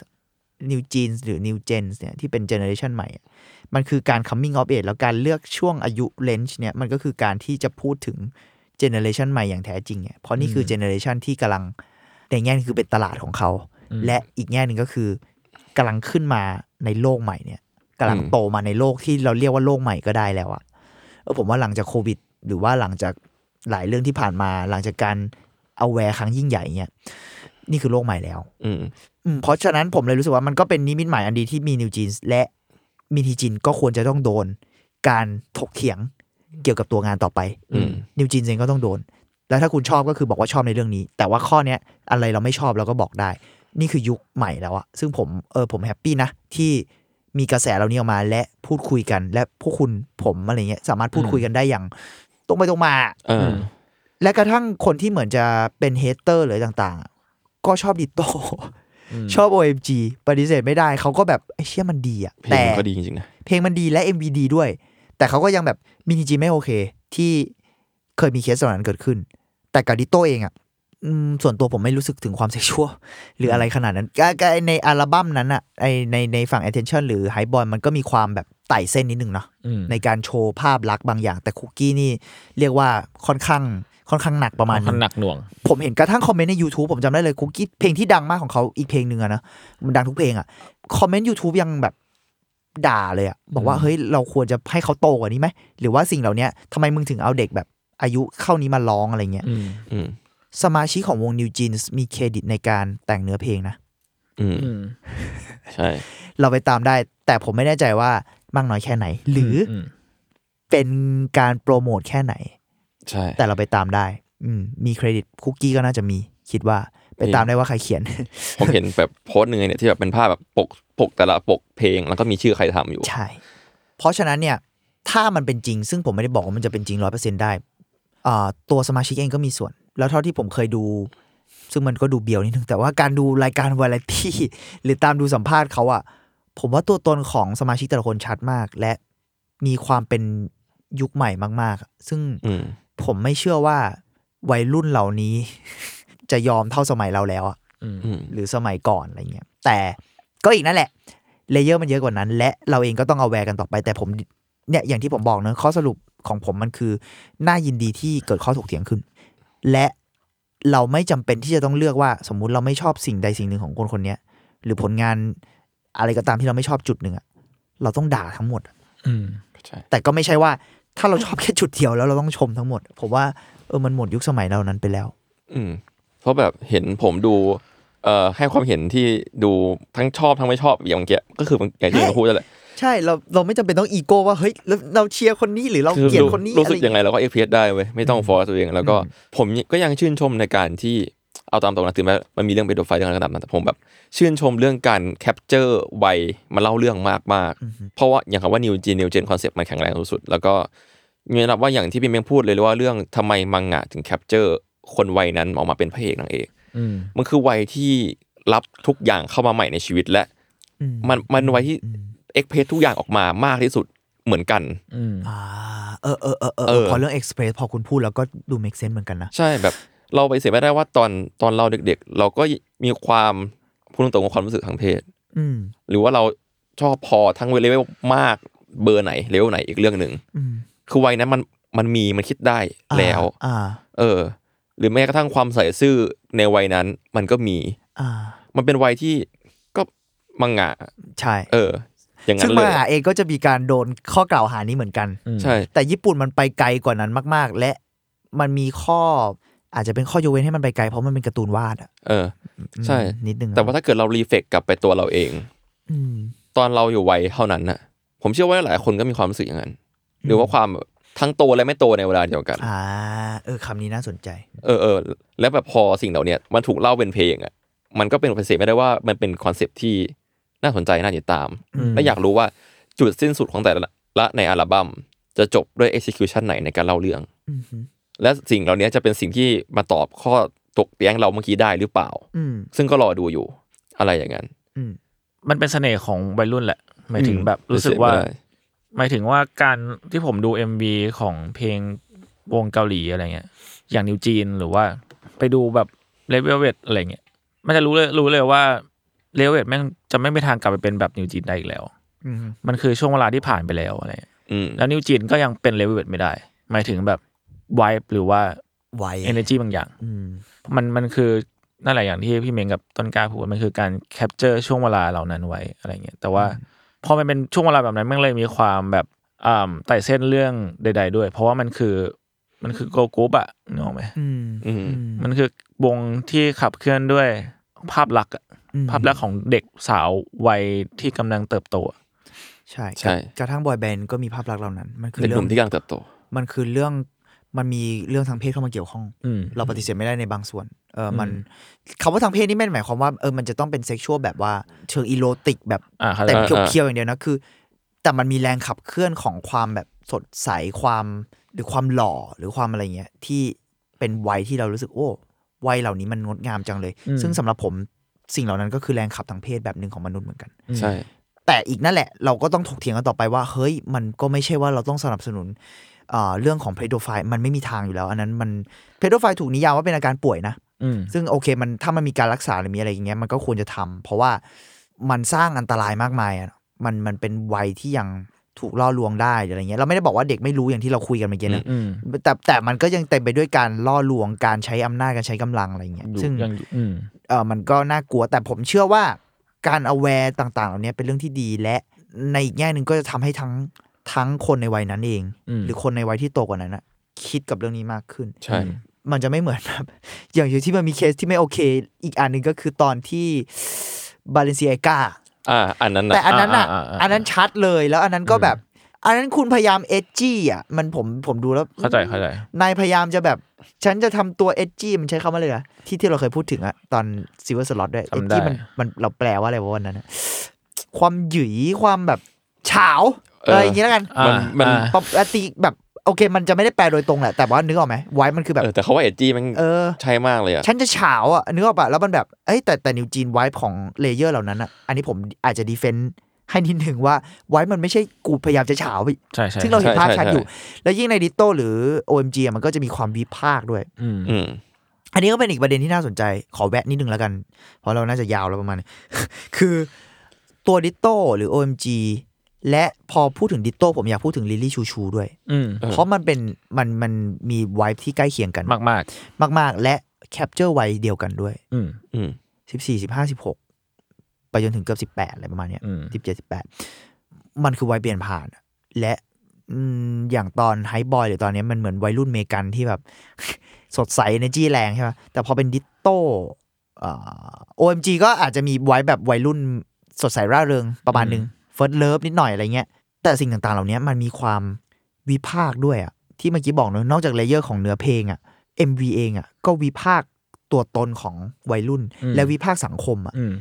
new genes หรือ new gens เนี่ยที่เป็น generation ใหม่อะมันคือการ coming of age แล้วการเลือกช่วงอายุ range เนี่ยมันก็คือการที่จะพูดถึง generation ใหม่อย่างแท้จริงเนี่ยเพราะนี่คือ generation ที่กำลังในแง่นึงคือเป็นตลาดของเขา และอีกแง่หนึ่งก็คือกำลังขึ้นมาในโลกใหม่เนี่ยกำลังโตมาในโลกที่เราเรียกว่าโลกใหม่ก็ได้แล้วอะเออผมว่าหลังจากโควิด หรือว่าหลังจากหลายเรื่องที่ผ่านมา หลังจากการเอาแวร์ครั้งยิ่งใหญ่เนี่ยนี่คือโลกใหม่แล้วๆอืมอืมเพราะฉะนั้นผมเลยรู้สึกว่ามันก็เป็นนิมิตหมายอันดีที่มีนิวจีนและมีทีจินก็ควรจะต้องโดน การถกเถียงเกี่ยวกับตัวงานต่อไปอืม NewJeans เองก็ต้องโดน แล้วถ้าคุณชอบก็คือบอกว่าชอบในเรื่องนี้ แต่ว่าข้อเนี้ยอะไรเราไม่ชอบเราก็บอกได้ นี่คือยุคใหม่แล้วอะซึ่งผมเออผมแฮปปี้นะ ที่มีกระแสเหล่านี้ออกมาและพูดคุยกัน และพวกคุณผมอะไรเงี้ยสามารถพูดคุยกันได้อย่างตรงไปตรงมาเออและกระทั่งคนที่เหมือนจะเป็น hater หรือต่างๆอะก็ชอบ Ditto ชอบ OMG ปฏิเสธไม่ได้เขาก็แบบไอ้เชี่ยมันดีอะเพลแต่งมันก็ดีจริงๆนะเพลงมันดีและ MV ดีด้วย แต่เขาก็ยังแบบมินิจีไม่โอเค ที่เคยมีเคสเหล่านั้นเกิดขึ้น แต่กับดิโตเองอะอืม ส่วนตัวผมไม่รู้สึกถึงความเซ็กชวลหรืออะไรขนาดนั้นก็ก็ในอัลบั้มนั้นอะไอในในฝั่ง attention หรือ High Boy มันก็มีความแบบไต่เส้นนิดนึงเนาะอืมในการโชว์ภาพลักษณ์บางอย่าง แต่คุกกี้นี่เรียกว่าค่อนข้างค่อนข้างหนักประมาณค่อนนึงหนักหน่วง ผมเห็นกระทั่งคอมเมนต์ใน YouTube ผมจำได้เลยคุกกี้เพลงที่ดังมากของเขาอีกเพลงหนึ่งอะนะมันดังทุกเพลงอะคอมเมนต์ YouTube ยังแบบด่าเลยอะบอกว่าเฮ้ยเราควรจะให้เขาโตกว่านี้ไหมหรือว่าสิ่งเหล่านี้ทำไมมึงถึงเอาเด็กแบบอายุเข้านี้มาร้องอะไรเงี้ยอืมอืม สมาชิกของวง New Jeans มีเครดิตในการแต่งเนื้อเพลงนะ อืม อืม ใช่ เราไปตามได้ แต่ผมไม่แน่ใจว่ามากน้อยแค่ไหน หรืออม เป็นการโปรโมทแค่ไหน ใช่ แต่เราไปตามได้ อืม มีเครดิตคุกกี้ก็น่าจะมี คิดว่าไปตามได้ว่าใครเขียน ผมเห็นแบบโพสต์หนึ่งเนี่ยที่แบบเป็นภาพแบบปกปกแต่ละปกเพลงแล้วก็มีชื่อใครทำอยู่ ใช่ เพราะฉะนั้นเนี่ย ถ้ามันเป็นจริง ซึ่งผมไม่ได้บอกว่ามันจะเป็นจริงร้อยเปอร์เซ็นได้อ่า ตัวสมาชิกเองก็มีส่วน แล้วเท่าที่ผมเคยดู ซึ่งมันก็ดูเบียวนิดนึง แต่ว่าการดูรายการวาไรตี้หรือตามดูสัมภาษณ์เขาอะผมว่าตัวตนของสมาชิกแต่ละคนชัดมาก และมีความเป็นยุคใหม่มาก ๆ ซึ่งอืมผมไม่เชื่อว่าวัยรุ่นเหล่านี้ จะยอมเท่าสมัยเราแล้วอะอืมอืมหรือสมัยก่อนอะไรเงี้ยแต่ก็อีกนั่นแหละ layer มันเยอะกว่านั้น และเราเองก็ต้อง aware กันต่อไป แต่ผมเนี่ยอย่างที่ผมบอกเนอะข้อสรุป ของผมมันคือ น่ายินดีที่เกิดข้อถกเถียงขึ้น และเราไม่จำเป็นที่จะต้องเลือกว่า สมมุติเราไม่ชอบสิ่งใดสิ่งหนึ่งของคนคนเนี้ยหรือผลงานอะไรก็ตามที่เราไม่ชอบจุดหนึ่งอะเราต้องด่าทั้งหมดอะอืมใช่แต่ก็ไม่ใช่ว่า ถ้าเราชอบแค่จุดเดียวแล้วเราต้องชมทั้งหมด ผมว่าเออมันหมดยุคสมัยเรานั้นไปแล้ว อืม เพราะแบบเห็นผมดูเอ่อให้ความเห็นที่ดูทั้งชอบทั้งไม่ชอบอย่างเมื่อกี้ก็คืออย่างที่ผมพูดนั่นแหละ ใช่เราเราไม่จำเป็นต้องอีโก้ว่าเฮ้ยแล้วเราเชียร์คนนี้หรือเราคือเกลียดรู้คนนี้รู้สึกอะยังไงเราก็เอ็กเพรสได้เว้ยไม่ต้องฟอร์ตัวเองแล้วก็ผมก็ยังชื่นชมในการที่เอาตามตรงนะถึงแม้มันมีเรื่อง pedophile เรื่องอะไรก็ตามนะแต่ผมแบบ ชื่นชมเรื่องการ capture วัยมาเล่าเรื่องมากมากๆเพราะว่าอย่างคำว่า NewJeans new gen concept มันแข็งแรงสุดๆแล้วก็มีนับว่าอย่างที่พี่เม้งพูดเลยเลยว่าเรื่องทำไมมังงะถึง capture คนวัยนั้นออกมาเป็นพระเอกนางเอกอืมมันคือวัยที่รับทุกอย่างเข้ามาใหม่ในชีวิตและอืมมันมันวัยที่ express ทุกอย่างออกมามากที่สุดเหมือนกันอืมอ่าเออเออเออเออเออพอเรื่อง Express พอคุณพูดแล้วก็ดู make sense เหมือนกันนะ ใช่แบบเราไปเสียไม่ได้ว่าตอนตอนเราเด็ก ๆ เราก็มีความพูดตรงๆกับความรู้สึกทางเพศอืมหรือว่าเราชอบพอทั้งเลเวลมากเบอร์ไหนเลเวลไหนอีกเรื่องหนึ่งอืมคือวัยนั้นมันมันมีมันคิดได้แล้วอ่าเออ หรือแม้กระทั่งความใส่ซื่อในวัยนั้น มันก็มี อ่า มันเป็นวัยที่ก็มังงะใช่ เออ อย่างนั้ซึ่งนเลมายหาเองก็จะมีการโดนข้อกล่าวหานี้เหมือนกันใช่แต่ญี่ปุ่นมันไปไกลกว่านั้นมาก ๆ และมันมีข้ออาจจะเป็นข้อยกเว้นให้มันไปไกลเพราะมันเป็นการ์ตูนวาดอะเออ ใช่นิดนึงอะแต่ว่าถ้าเกิดเรารีเฟกกลับไปตัวเราเองอืมตอนเราอยู่วัยเท่านั้นน่ะ ผมเชื่อว่าหลายคนก็มีความรู้สึกอย่างนั้นหรือว่าความทั้งโตและไม่โตในเวลาเดียวกันอ่าเออคำนี้น่าสนใจ เออเออแล้วแบบพอสิ่งเหล่าเนี้ยมันถูกเล่าเป็นเพลงอะมันก็เป็นปฏิเสธไม่ได้ว่ามันเป็นคอนเซปต์ที่ น่าสนใจน่าติดตามอืมและอยากรู้ว่าจุดสิ้นสุดของแต่ละละในอัลบั้มจะจบด้วย execution ไหนในการเล่าเรื่องอืมฮึและสิ่งเหล่านี้จะเป็นสิ่งที่มาตอบข้อตกเตียงเราเมื่อกี้ได้หรือเปล่าอืมซึ่งก็รอดูอยู่อะไรอย่างนั้นอืมมันเป็นเสน่ห์ของวัยรุ่นแหละ หมายถึงอืมแบบรู้สึกว่าเป็นเสน่ห์ได้หมายถึงว่าการที่ผมดู MV ของเพลงวงเกาหลีอะไรเงี้ย อย่าง NewJeans หรือว่าไปดูแบบเลเวลเวทอะไรเงี้ย มันจะรู้เลยรู้เลยว่า เลเวลเวทแม่งจะไม่มีทางกลับไปเป็นแบบ NewJeans ได้อีกแล้วอืมมันคือช่วงเวลาที่ผ่านไปแล้วอะไรเงี้ยอืมแล้ว NewJeans ก็ยังเป็นเลเวลเวทไม่ได้ หมายถึงแบบไวหรือว่าไว energy บางอย่างอืมมันมันคือนั่นแหละอย่างที่พี่เมงกับต้นกล้าพูดมันคือการ capture ช่วงเวลาเหล่านั้นไว้อะไรเงี้ยแต่ว่าพอมันเป็นช่วงเวลาแบบนั้นมันเลยมีความแบบอ่าไต่เส้นเรื่องใด ๆ ด้วย เพราะว่ามันคือมันคือโกกรุ๊ปอะนึกออกไหมอืมอืมมันคือวงที่ขับเคลื่อนด้วยภาพลักษณ์อะอืม ภาพลักษณ์ของเด็กสาววัยที่กำลังเติบโตอะใช่ใช่กระทั่งบอยแบนด์ก็มีภาพลักษณ์เหล่านั้น มันคือเด็กหเรื่อนุ่งมที่กำลังเติบโต มันคือเรื่องมันมีเรื่องทางเพศเข้ามาเกี่ยวข้องอืมเราปฏิเสธไม่ได้ในบางส่วน เอออมมันคำว่าทางเพศนี่ไม่ได้หมายความว่าเออมันจะต้องเป็นเซ็กชวลแบบว่าเชิงอีโรติกแบบอ่าเข้าใจแต่อ่าเคียวๆอย่างเดียวนะคือ แต่มันมีแรงขับเคลื่อนของความแบบสดใสความหรือความหล่อหรือความอะไรเงี้ยที่เป็นวัยที่เรารู้สึกโอ้วัยเหล่านี้มันงดงามจังเลยอืมซึ่งสำหรับผม สิ่งเหล่านั้นก็คือแรงขับทางเพศแบบหนึ่งของมนุษย์เหมือนกันใช่ แต่อีกนั่นแหละ เราก็ต้องถกเถียงกันต่อไปว่า เฮ้ย มันก็ไม่ใช่ว่าเราต้องสนับสนุนอ่าเรื่องของเพโดไฟมันไม่มีทางอยู่แล้ว อันนั้นมันเพโดไฟถูกนิยามว่าเป็นอาการป่วยนะอืมซึ่งโอเคมันถ้ามันมีการรักษาหรือมีอะไรอย่างเงี้ยมันก็ควรจะทำเพราะว่ามันสร้างอันตรายมากมายอะมันมันเป็นวัยที่ยังถูกล่อลวงได้หรืออะไรเงี้ยเราไม่ได้บอกว่าเด็กไม่รู้อย่างที่เราคุยกันเมื่อกี้นะอืมแต่แต่มันก็ยังเต็มไปด้วยการล่อลวงการใช้อำนาจการใช้กำลังอะไรเงี้ยอยู่ซึ่งยังอยู่อืม เออมันก็น่ากลัวแต่ผมเชื่อว่าการ aware ต่างๆ เหล่านี้เป็นเรื่องที่ดีและในอีกแง่หนึ่งก็จะทำให้ทั้งทั้งคนในวัยนั้นเองอืมหรือคนในวัยที่โตกว่านั้นนะคิดกับเรื่องนี้มากขึ้น ใช่ มันจะไม่เหมือนแบบอย่างที่มันมีเคสที่ไม่โอเค อีกอันหนึ่งก็คือตอนที่บาเลนเซียกาอ่าอันนั้นแต่นะอันนั้นอะอ่าอ่าอ่าอันนั้นชัดเลยแล้วอันนั้นก็แบบ อันนั้นคุณพยายามเอจจี้อะมันผมผมดูแล้วเข้าใจเข้าใจนายพยายามจะแบบ ฉันจะทำตัวเอ g จี้มันใช้คำว่าอะไรนะที่ที่เราเคยพูดถึงอะตอนซิ l เวอร์สล็อตด้วยเอจำได้จี้มันมันเราแปลว่าอะไรวะวันนั้นอะความหยุยความแบบเฉาเออออะไรอย่างงี้แล้วกันมันมันอ่าปกติแบบโอเค มันจะไม่ได้แปลโดยตรงแหละ แต่ว่านึกออกไหมไว้มันคือแบบเออแต่เขาว่าเอจีมันเออใช่มากเลยอะ ฉันจะเฉาอะนึกออกปะแล้วมันแบบเอ้ยแต่แต่ NewJeans vibe ของ layer เหล่านั้นอะ อันนี้ผมอาจจะ defend ให้นิดหนึ่งว่าไวท์มันไม่ใช่กูพยายามจะเฉาไปใช่ใช่ซึ่งเราเห็นภาพใช่ชัดใช่อยู่ แล้วยิ่งใน Ditto หรือ OMG อะมันก็จะมีความวิพากษ์ด้วย อืมอืมอันนี้ก็เป็นอีกประเด็นที่น่าสนใจ ขอแวะนิดนึงแล้วกัน เพราะเราน่าจะยาวแล้วประมาณนี้คือตัว Ditto หรือ OMG และพอพูดถึง Ditto ผมอยากพูดถึง Lily Chou-Chou ด้วยอืมเออเพราะมันเป็นมันมันมีไวท์ที่ใกล้เคียงกันมากมากมาก ๆ และ capture วัยเดียวกันด้วยอืมอืมสิบสี่สิบห้าสิบหก ไปจนถึงเกือบสิบแปดอะไรประมาณเนี้ยอืมสิบเจ็ดสิบแปดมันคือวัยเปลี่ยนผ่านอะและอืมอย่างตอน Hype Boy หรือตอนเนี้ยมันเหมือนวัยรุ่นเมกันที่แบบ สดใสในจีแรงใช่ไหมแต่พอเป็น Ditto OMG ก็อาจจะมีไว้แบบวัยรุ่นสดใสร่าเริงประมาณหนึง first love นิดหน่อยอะไรเงี้ย แต่สิ่งต่างๆ เหล่านี้มันมีความวิพากษ์ด้วยอะที่เมื่อกี้บอกเนอะนอกจาก layer ของเนื้อเพลงอะ MV เองอะก็วิพากษ์ตัวตนของวัยรุ่นอืมและวิพากษ์สังคมอะอืม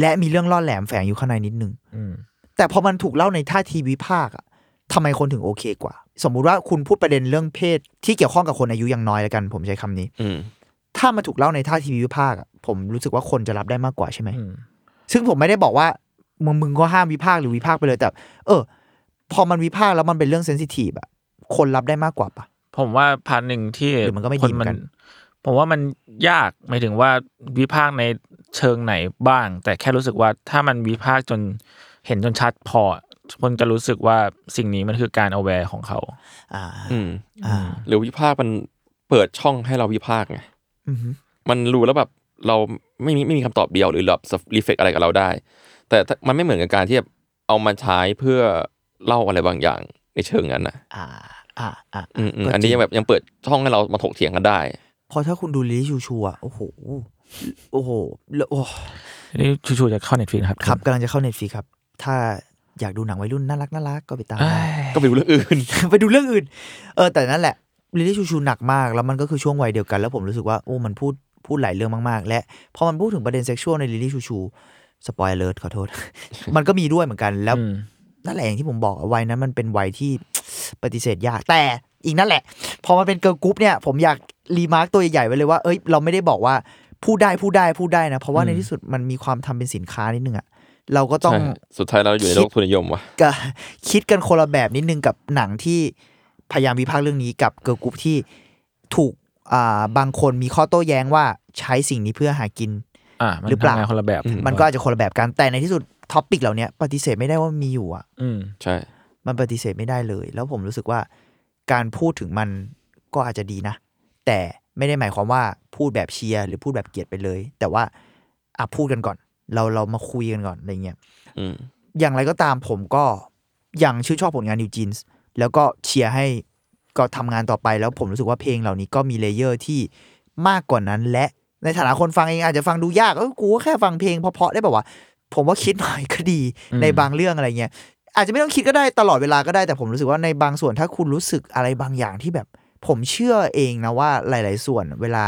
และมีเรื่องล่อแหลมแฝงอยู่ข้างในนิดนึงอืมแต่พอมันถูกเล่าในท่าทีวิพากษ์อะทำไมคนถึงโอเคกว่า สมมุติว่าคุณพูดประเด็นเรื่องเพศ ที่เกี่ยวข้องกับคนอายุยังน้อยแล้วกัน ผมใช้คำนี้ อืมถ้ามันถูกเล่าในท่าทีวิพากษ์อะผมรู้สึกว่าคนจะรับได้มากกว่าใช่ไหมอืมซึ่งผมไม่ได้บอกว่ามึงมึงก็ห้ามวิพากษ์หรือวิพากษ์ไปเลยแต่ เออ พอมันวิพากษ์แล้วมันเป็นเรื่อง sensitive อะคนรับได้มากกว่าปะผมว่า part หนึ่งที่หรือมันก็ไม่คดีเหมือนกัน ผมว่ามันยากหมายถึงว่าวิพากษ์ในเชิงไหนบ้าง แต่แค่รู้สึกว่าถ้ามันวิพากษ์จนเห็นจนชัดพอคนจะรู้สึกว่าสิ่งนี้มันคือการ aware ของเขา อ่า อืมอ่า หรือวิพากษ์มันเปิดช่องให้เราวิพากษ์ไงอือฮึมันรู้แล้วแบบเราไม่มีไม่มีคำตอบเดียวหรือแบบ reflect อะไรกับเราได้ แต่ถ้ามันไม่เหมือนกับการที่แบบเอามาใช้เพื่อเล่าอะไรบางอย่างในเชิงนั้นนะอ่า อ่า อ่าอืมอืมก็อันนี้จริยังแบบยังเปิดช่องให้เรามาถกเถียงกันได้ พอถ้าคุณดู Lily Chou-Chou อะโอ้โหโอ้โหแล้วโอ้นี่ชูๆจะเข้าเน็ตฟลิกครับครับกำลังจะเข้าเน็ตฟ i ครับ ถ้าอยากดูหนังวัยรุ่นน่ารักน่ารักก็ไปตามเอ้ได้ยก็ไปดูเรื่องอื่น ไปดูเรื่องอื่น เออแต่นั่นแหละลิลี่ชูชูหนักมาก แล้วมันก็คือช่วงวัยเดียวกัน แล้วผมรู้สึกว่าโอ้มันพูดพูดหลายเรื่องมากๆ และพอมันพูดถึงประเด็นเซ็กชวลในลิลี่ชูชูสปอยเลอร์ขอโทษ มันก็มีด้วยเหมือนกันแล้วอืมนั่นแหละอย่างที่ผมบอกอะวัยนั้นมันเป็นวัยที่ปฏิเสธยากแต่อีกนั่นแหละ พอมันเป็น girl group เนี่ย ผมอยาก remark ตัวใหญ่ๆไว้เลยว่า เอ้ย เราไม่ได้บอกว่าพูดได้พูดได้พูดได้นะ เพราะว่าในที่สุดมันมีความทำเป็นสินค้านิดนึงอะเราก็ต้องใช่สุดท้ายเราอยู่ในโลกทุนนิยมว่ะก็คิดกันคนละแบบนิดนึงกับหนังที่พยายามวิพากษ์เรื่องนี้กับ girl group ที่ถูกอ่าบางคนมีข้อโต้แย้งว่าใช้สิ่งนี้เพื่อหากินอ่ามันหรือเปล่าทำงานคนละแบบอืมมันก็อาจจะคนละแบบกันแต่ในที่สุด topic เหล่านี้ปฏิเสธไม่ได้ว่ามีอยู่อะ อืมใช่ มันปฏิเสธไม่ได้เลย แล้วผมรู้สึกว่าการพูดถึงมันก็อาจจะดีนะ แต่ไม่ได้หมายความว่าพูดแบบเชียร์หรือพูดแบบเกลียดไปเลย แต่ว่าอะพูดกันก่อน เราเรามาคุยกันก่อนอะไรเงี้ยอืมอย่างไรก็ตามผมก็ยังชื่นชอบผลงาน NewJeans แล้วก็เชียร์ให้ก็ทำงานต่อไปแล้วผมรู้สึกว่าเพลงเหล่านี้ก็มี layer ที่มากกว่านั้น และในฐานะคนฟังเองอาจจะฟังดูยากเออกูก็แค่ฟังเพลงเพราะๆได้แบบว่าผมว่าคิดหน่อยก็ดีอืมในบางเรื่องอะไรเงี้ยอาจจะไม่ต้องคิดก็ได้ตลอดเวลาก็ได้แต่ผมรู้สึกว่าในบางส่วนถ้าคุณรู้สึกอะไรบางอย่างที่แบบ ผมเชื่อเองนะว่าหลาย ๆ ส่วน เวลา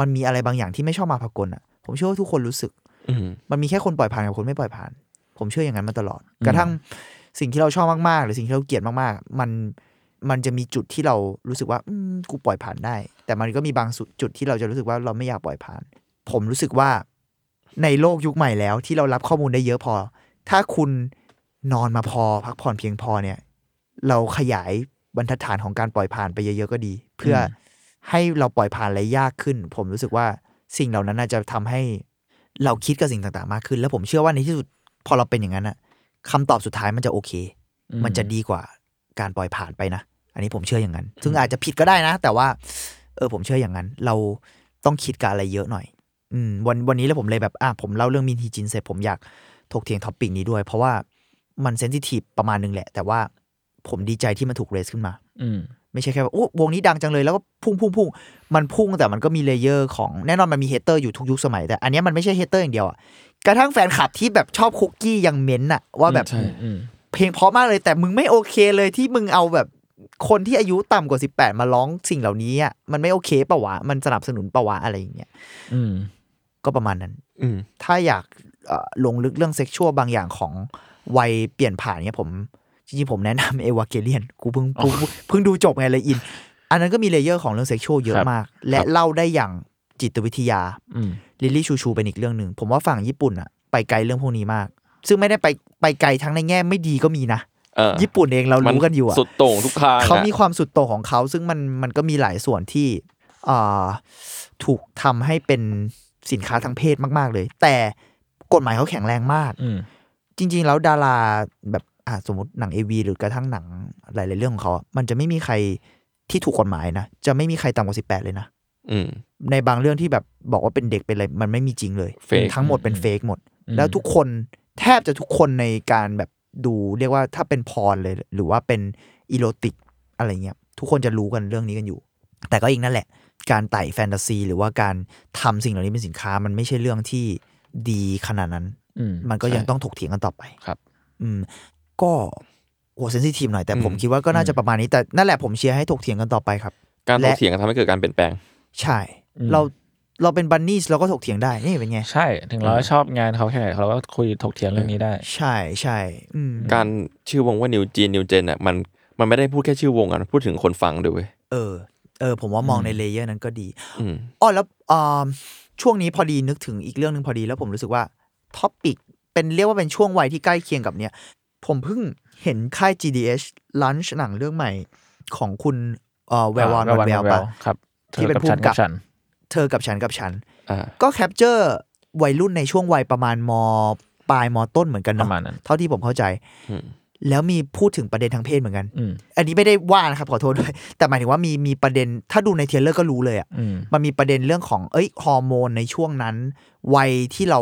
มันมีอะไรบางอย่างที่ไม่ชอบมาพากลอะ ผมเชื่อว่าทุกคนรู้สึกอืมมันมีแค่คนปล่อยผ่านกับคนไม่ปล่อยผ่าน ผมเชื่ออย่างนั้นมาตลอด กระทั่งสิ่งที่เราชอบมาก ๆ หรือสิ่งที่เราเกลียดมาก ๆ มันมันจะมีจุดที่เรารู้สึกว่าอืมกูปล่อยผ่านได้ แต่มันก็มีบางสุดจุดที่เราจะรู้สึกว่าเราไม่อยากปล่อยผ่าน ผมรู้สึกว่าในโลกยุคใหม่แล้วที่เรารับข้อมูลได้เยอะพอ ถ้าคุณนอนมาพอพักผ่อนเพียงพอเนี่ย เราขยาย บรรทัดฐานของการปล่อยผ่านไปเยอะ ๆ ก็ดี เพื่ออให้เราปล่อยผ่านอะไรยากขึ้น ผมรู้สึกว่าสิ่งเหล่านั้นน่าจะทำให้เราคิดกับสิ่งต่างๆ มากขึ้น แล้วผมเชื่อว่าในที่สุดพอเราเป็นอย่างนั้นอะคำตอบสุดท้ายมันจะโอเคอืมันจะดีกว่าการปล่อยผ่านไปนะ อันนี้ผมเชื่ออย่างนั้น ซึ่งอาจจะผิดก็ได้นะ แต่ว่า เออ ผมเชื่ออย่างนั้น เราต้องคิดกับอะไรเยอะหน่อย อืม วันวันนี้แล้วผมเลยแบบ อะ ผมเล่าเรื่องมินฮีจินเสร็จผมอยากถกเถียง topic นี้ด้วย เพราะว่ามัน sensitive ประมาณนึงแหละ แต่ว่า ผมดีใจที่มันถูก raise ขึ้นมา อืมไม่ใช่แค่ว่าโอ้วงนี้ดังจังเลยแล้วก็พุ่งพุ่งพุ่งมันพุ่งแต่มันก็มี layer ของแน่นอนมันมี hater อยู่ทุกยุคสมัย แต่อันเนี้ยมันไม่ใช่ hater อย่างเดียวอะกระทั่งแฟนคลับที่แบบชอบคุกกี้ยังเม้นอะว่าแบบใช่อืมเพลงเพราะมากเลยแต่มึงไม่โอเคเลยที่มึงเอาแบบคนที่อายุต่ำกว่า 18 มาร้องสิ่งเหล่านี้อะมันไม่โอเคปะวะ มันสนับสนุนปะวะอะไรอย่างเงี้ยอืมก็ประมาณนั้นอืมถ้าอยากเอ่อลงลึกเรื่อง sexual บางอย่างของวัยเปลี่ยนผ่านเนี่ยผม จริงๆผมแนะนำ Evangelion กูเพิ่งกูเพิ่งดูจบไงเลยอิน อันนั้นก็มี layer ของเรื่อง sexual เยอะครับมาก และเล่าได้อย่างจิตวิทยาอืม Lily Chou-Chou เป็นอีกเรื่องหนึ่งผมว่าฝั่งญี่ปุ่นอะไปไกลเรื่องพวกนี้มาก ซึ่งไม่ได้ไปไปไกลทั้งในแง่ไม่ดีก็มีนะเออญี่ปุ่นเองเรารู้กันอยู่อะสุดโต่งทุกทางอะเขามีความสุดโต่งของเขา ซึ่งมันมันก็มีหลายส่วนที่อ่าถูกทำให้เป็นสินค้าทางเพศมาก ๆ เลย แต่กฎหมายเขาแข็งแรงมากอืมจริง ๆ แล้วดาราแบบ อ่าสมมติหนังเอวีหรือกระทั่งหนังหลาย ๆ เรื่องของเขาอะมันจะไม่มีใครที่ถูกกฎหมายนะ จะไม่มีใครต่ำกว่าสิบแปดเลยนะอืมในบางเรื่องที่แบบบอกว่าเป็นเด็กเป็นอะไร มันไม่มีจริงเลย Fake ทั้งหมดเป็นเฟกหมดอืมแล้วทุกคนแทบจะทุกคนในการแบบดูเรียกว่าถ้าเป็นพรเลย หรือว่าเป็นอีโรติกอะไรเงี้ยทุกคนจะรู้กันเรื่องนี้กันอยู่ แต่ก็อีกนั่นแหละ การไต่แฟนตาซี หรือว่าการทำสิ่งเหล่านี้เป็นสินค้ามันไม่ใช่เรื่องที่ดีขนาดนั้นอืมมันก็ยังใช่ต้องถกเถียงกันต่อไปครับ อืม ก็โหเซนซิทีฟหน่อยแต่ผมอืมคิดว่าก็น่าจะประมาณนี้แต่นั่นแหละผมเชียร์ให้ถกเถียงกันต่อไปครับ การถและกเถียงกันทำให้เกิดการเปลี่ยนแปลง ใช่ เราเราเป็น Bunny เราก็ถกเถียงได้นี่เป็นไงใช่ถึงเราชอบงานเขาแค่ไหนเราก็คุยถกเถียงเรื่องนี้ได้ ใช่ใช่อืมการชื่อวงว่า NewJeans new gen อะมันมันไม่ได้พูดแค่ชื่อวงอะมันพูดถึงคนฟังด้วยเว้ยเออ เออ ผมว่ามองใน layer นั้นก็ดีอืมอ๋อแล้วอ่าช่วงนี้พอดีนึกถึงอีกเรื่องหนึ่งพอดีแล้วผมรู้สึกว่า topic เป็นเรียกว่าเป็นช่วงวัยที่ใกล้เคียงกับเนี้ย ผมเพิ่งเห็นค่าย GDH launch หนังเรื่องใหม่ของคุณเอ่อแวววอนแววปะครับที่เป็นเธอกับฉันผู้กำกับกับฉันเธอกับฉันกับฉันอ่าก็ capture วัยรุ่นในช่วงวัยประมาณมปลายมต้นเหมือนกันเนาะ ประมาณนั้นเท่าที่ผมเข้าใจอืมแล้วมีพูดถึงประเด็นทางเพศเหมือนกันอืมอันนี้ไม่ได้ว่านะครับขอโทษด้วย แต่หมายถึงว่ามีมีประเด็นถ้าดูใน trailer ก็รู้เลยอะอืมมันมีประเด็นเรื่องของเอ้ยฮอร์โมนในช่วงนั้น วัยที่เรา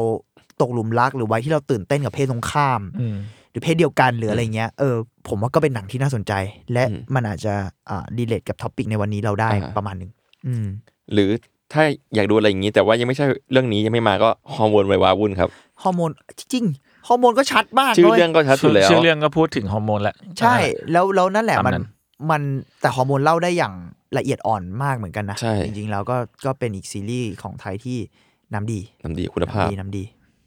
ตกหลุมรักหรือวัยที่เราตื่นเต้นกับเพศตรงข้ามอืม หรือเพศเดียวกันหรืออะไรเงี้ยเออผมว่าก็เป็นหนังที่น่าสนใจ และอืมมันอาจจะอ่า relate กับ topic ในวันนี้เราได้อ่าประมาณหนึ่งอืมหรือถ้าอยากดูอะไรอย่างนี้แต่ว่ายังไม่ใช่เรื่องนี้ยังไม่มาก็ฮอร์โมนวัยว้าวุ่นครับฮอร์โมนจริงๆฮอร์โมนก็ชัดมากชื่อเรื่องด้วยก็ชัดสุดแล้วชื่อเรื่องก็พูดถึงฮอร์โมนแล้วใช่ แล้วแล้วนั่นแหละตามมันนั้นมันแต่ฮอร์โมนเล่าได้อย่างละเอียดอ่อนมากเหมือนกันนะใช่จริงๆแล้วก็ก็เป็นอีกซีรีส์ของไทยที่น้ำดีน้ำดีคุณภาพน้ำดีน้ำดี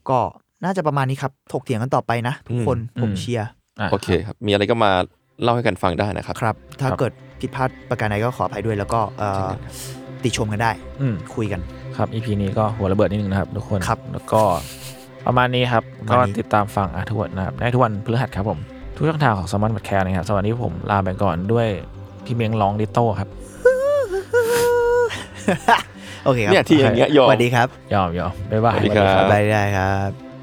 ก็ น่าจะประมาณนี้ครับ ถกเถียงกันต่อไปนะ ทุกคนอืมผมเชียร์อะโอเคครับ มีอะไรก็มาเล่าให้กันฟังได้นะครับครับ ถ้าครับเกิดผิดพลาดประการใดก็ขออภัยด้วย แล้วก็เอ่อติชมกันได้อืมคุยกันครับ EP นี้ก็หัวระเบิดนิดนึงนะครับทุกคนครับแล้วก็ประมาณนี้ครับประก็มาณนี้ติดตามฟังอาร์ทวดนะครับได้ทุกวันพฤหัสครับผม ทุกช่องทางของสมอนบัตแคร์นะครับสวัสดีผมลาไปก่อนด้วยพี่เมียงร้องดิโต้ครับโอเคครับเนี่ยที่อย่างเงี้ยยอสมวัสดีครับ ยอมยอมบ๊ายบายสวัสดีครับบายได้ครับ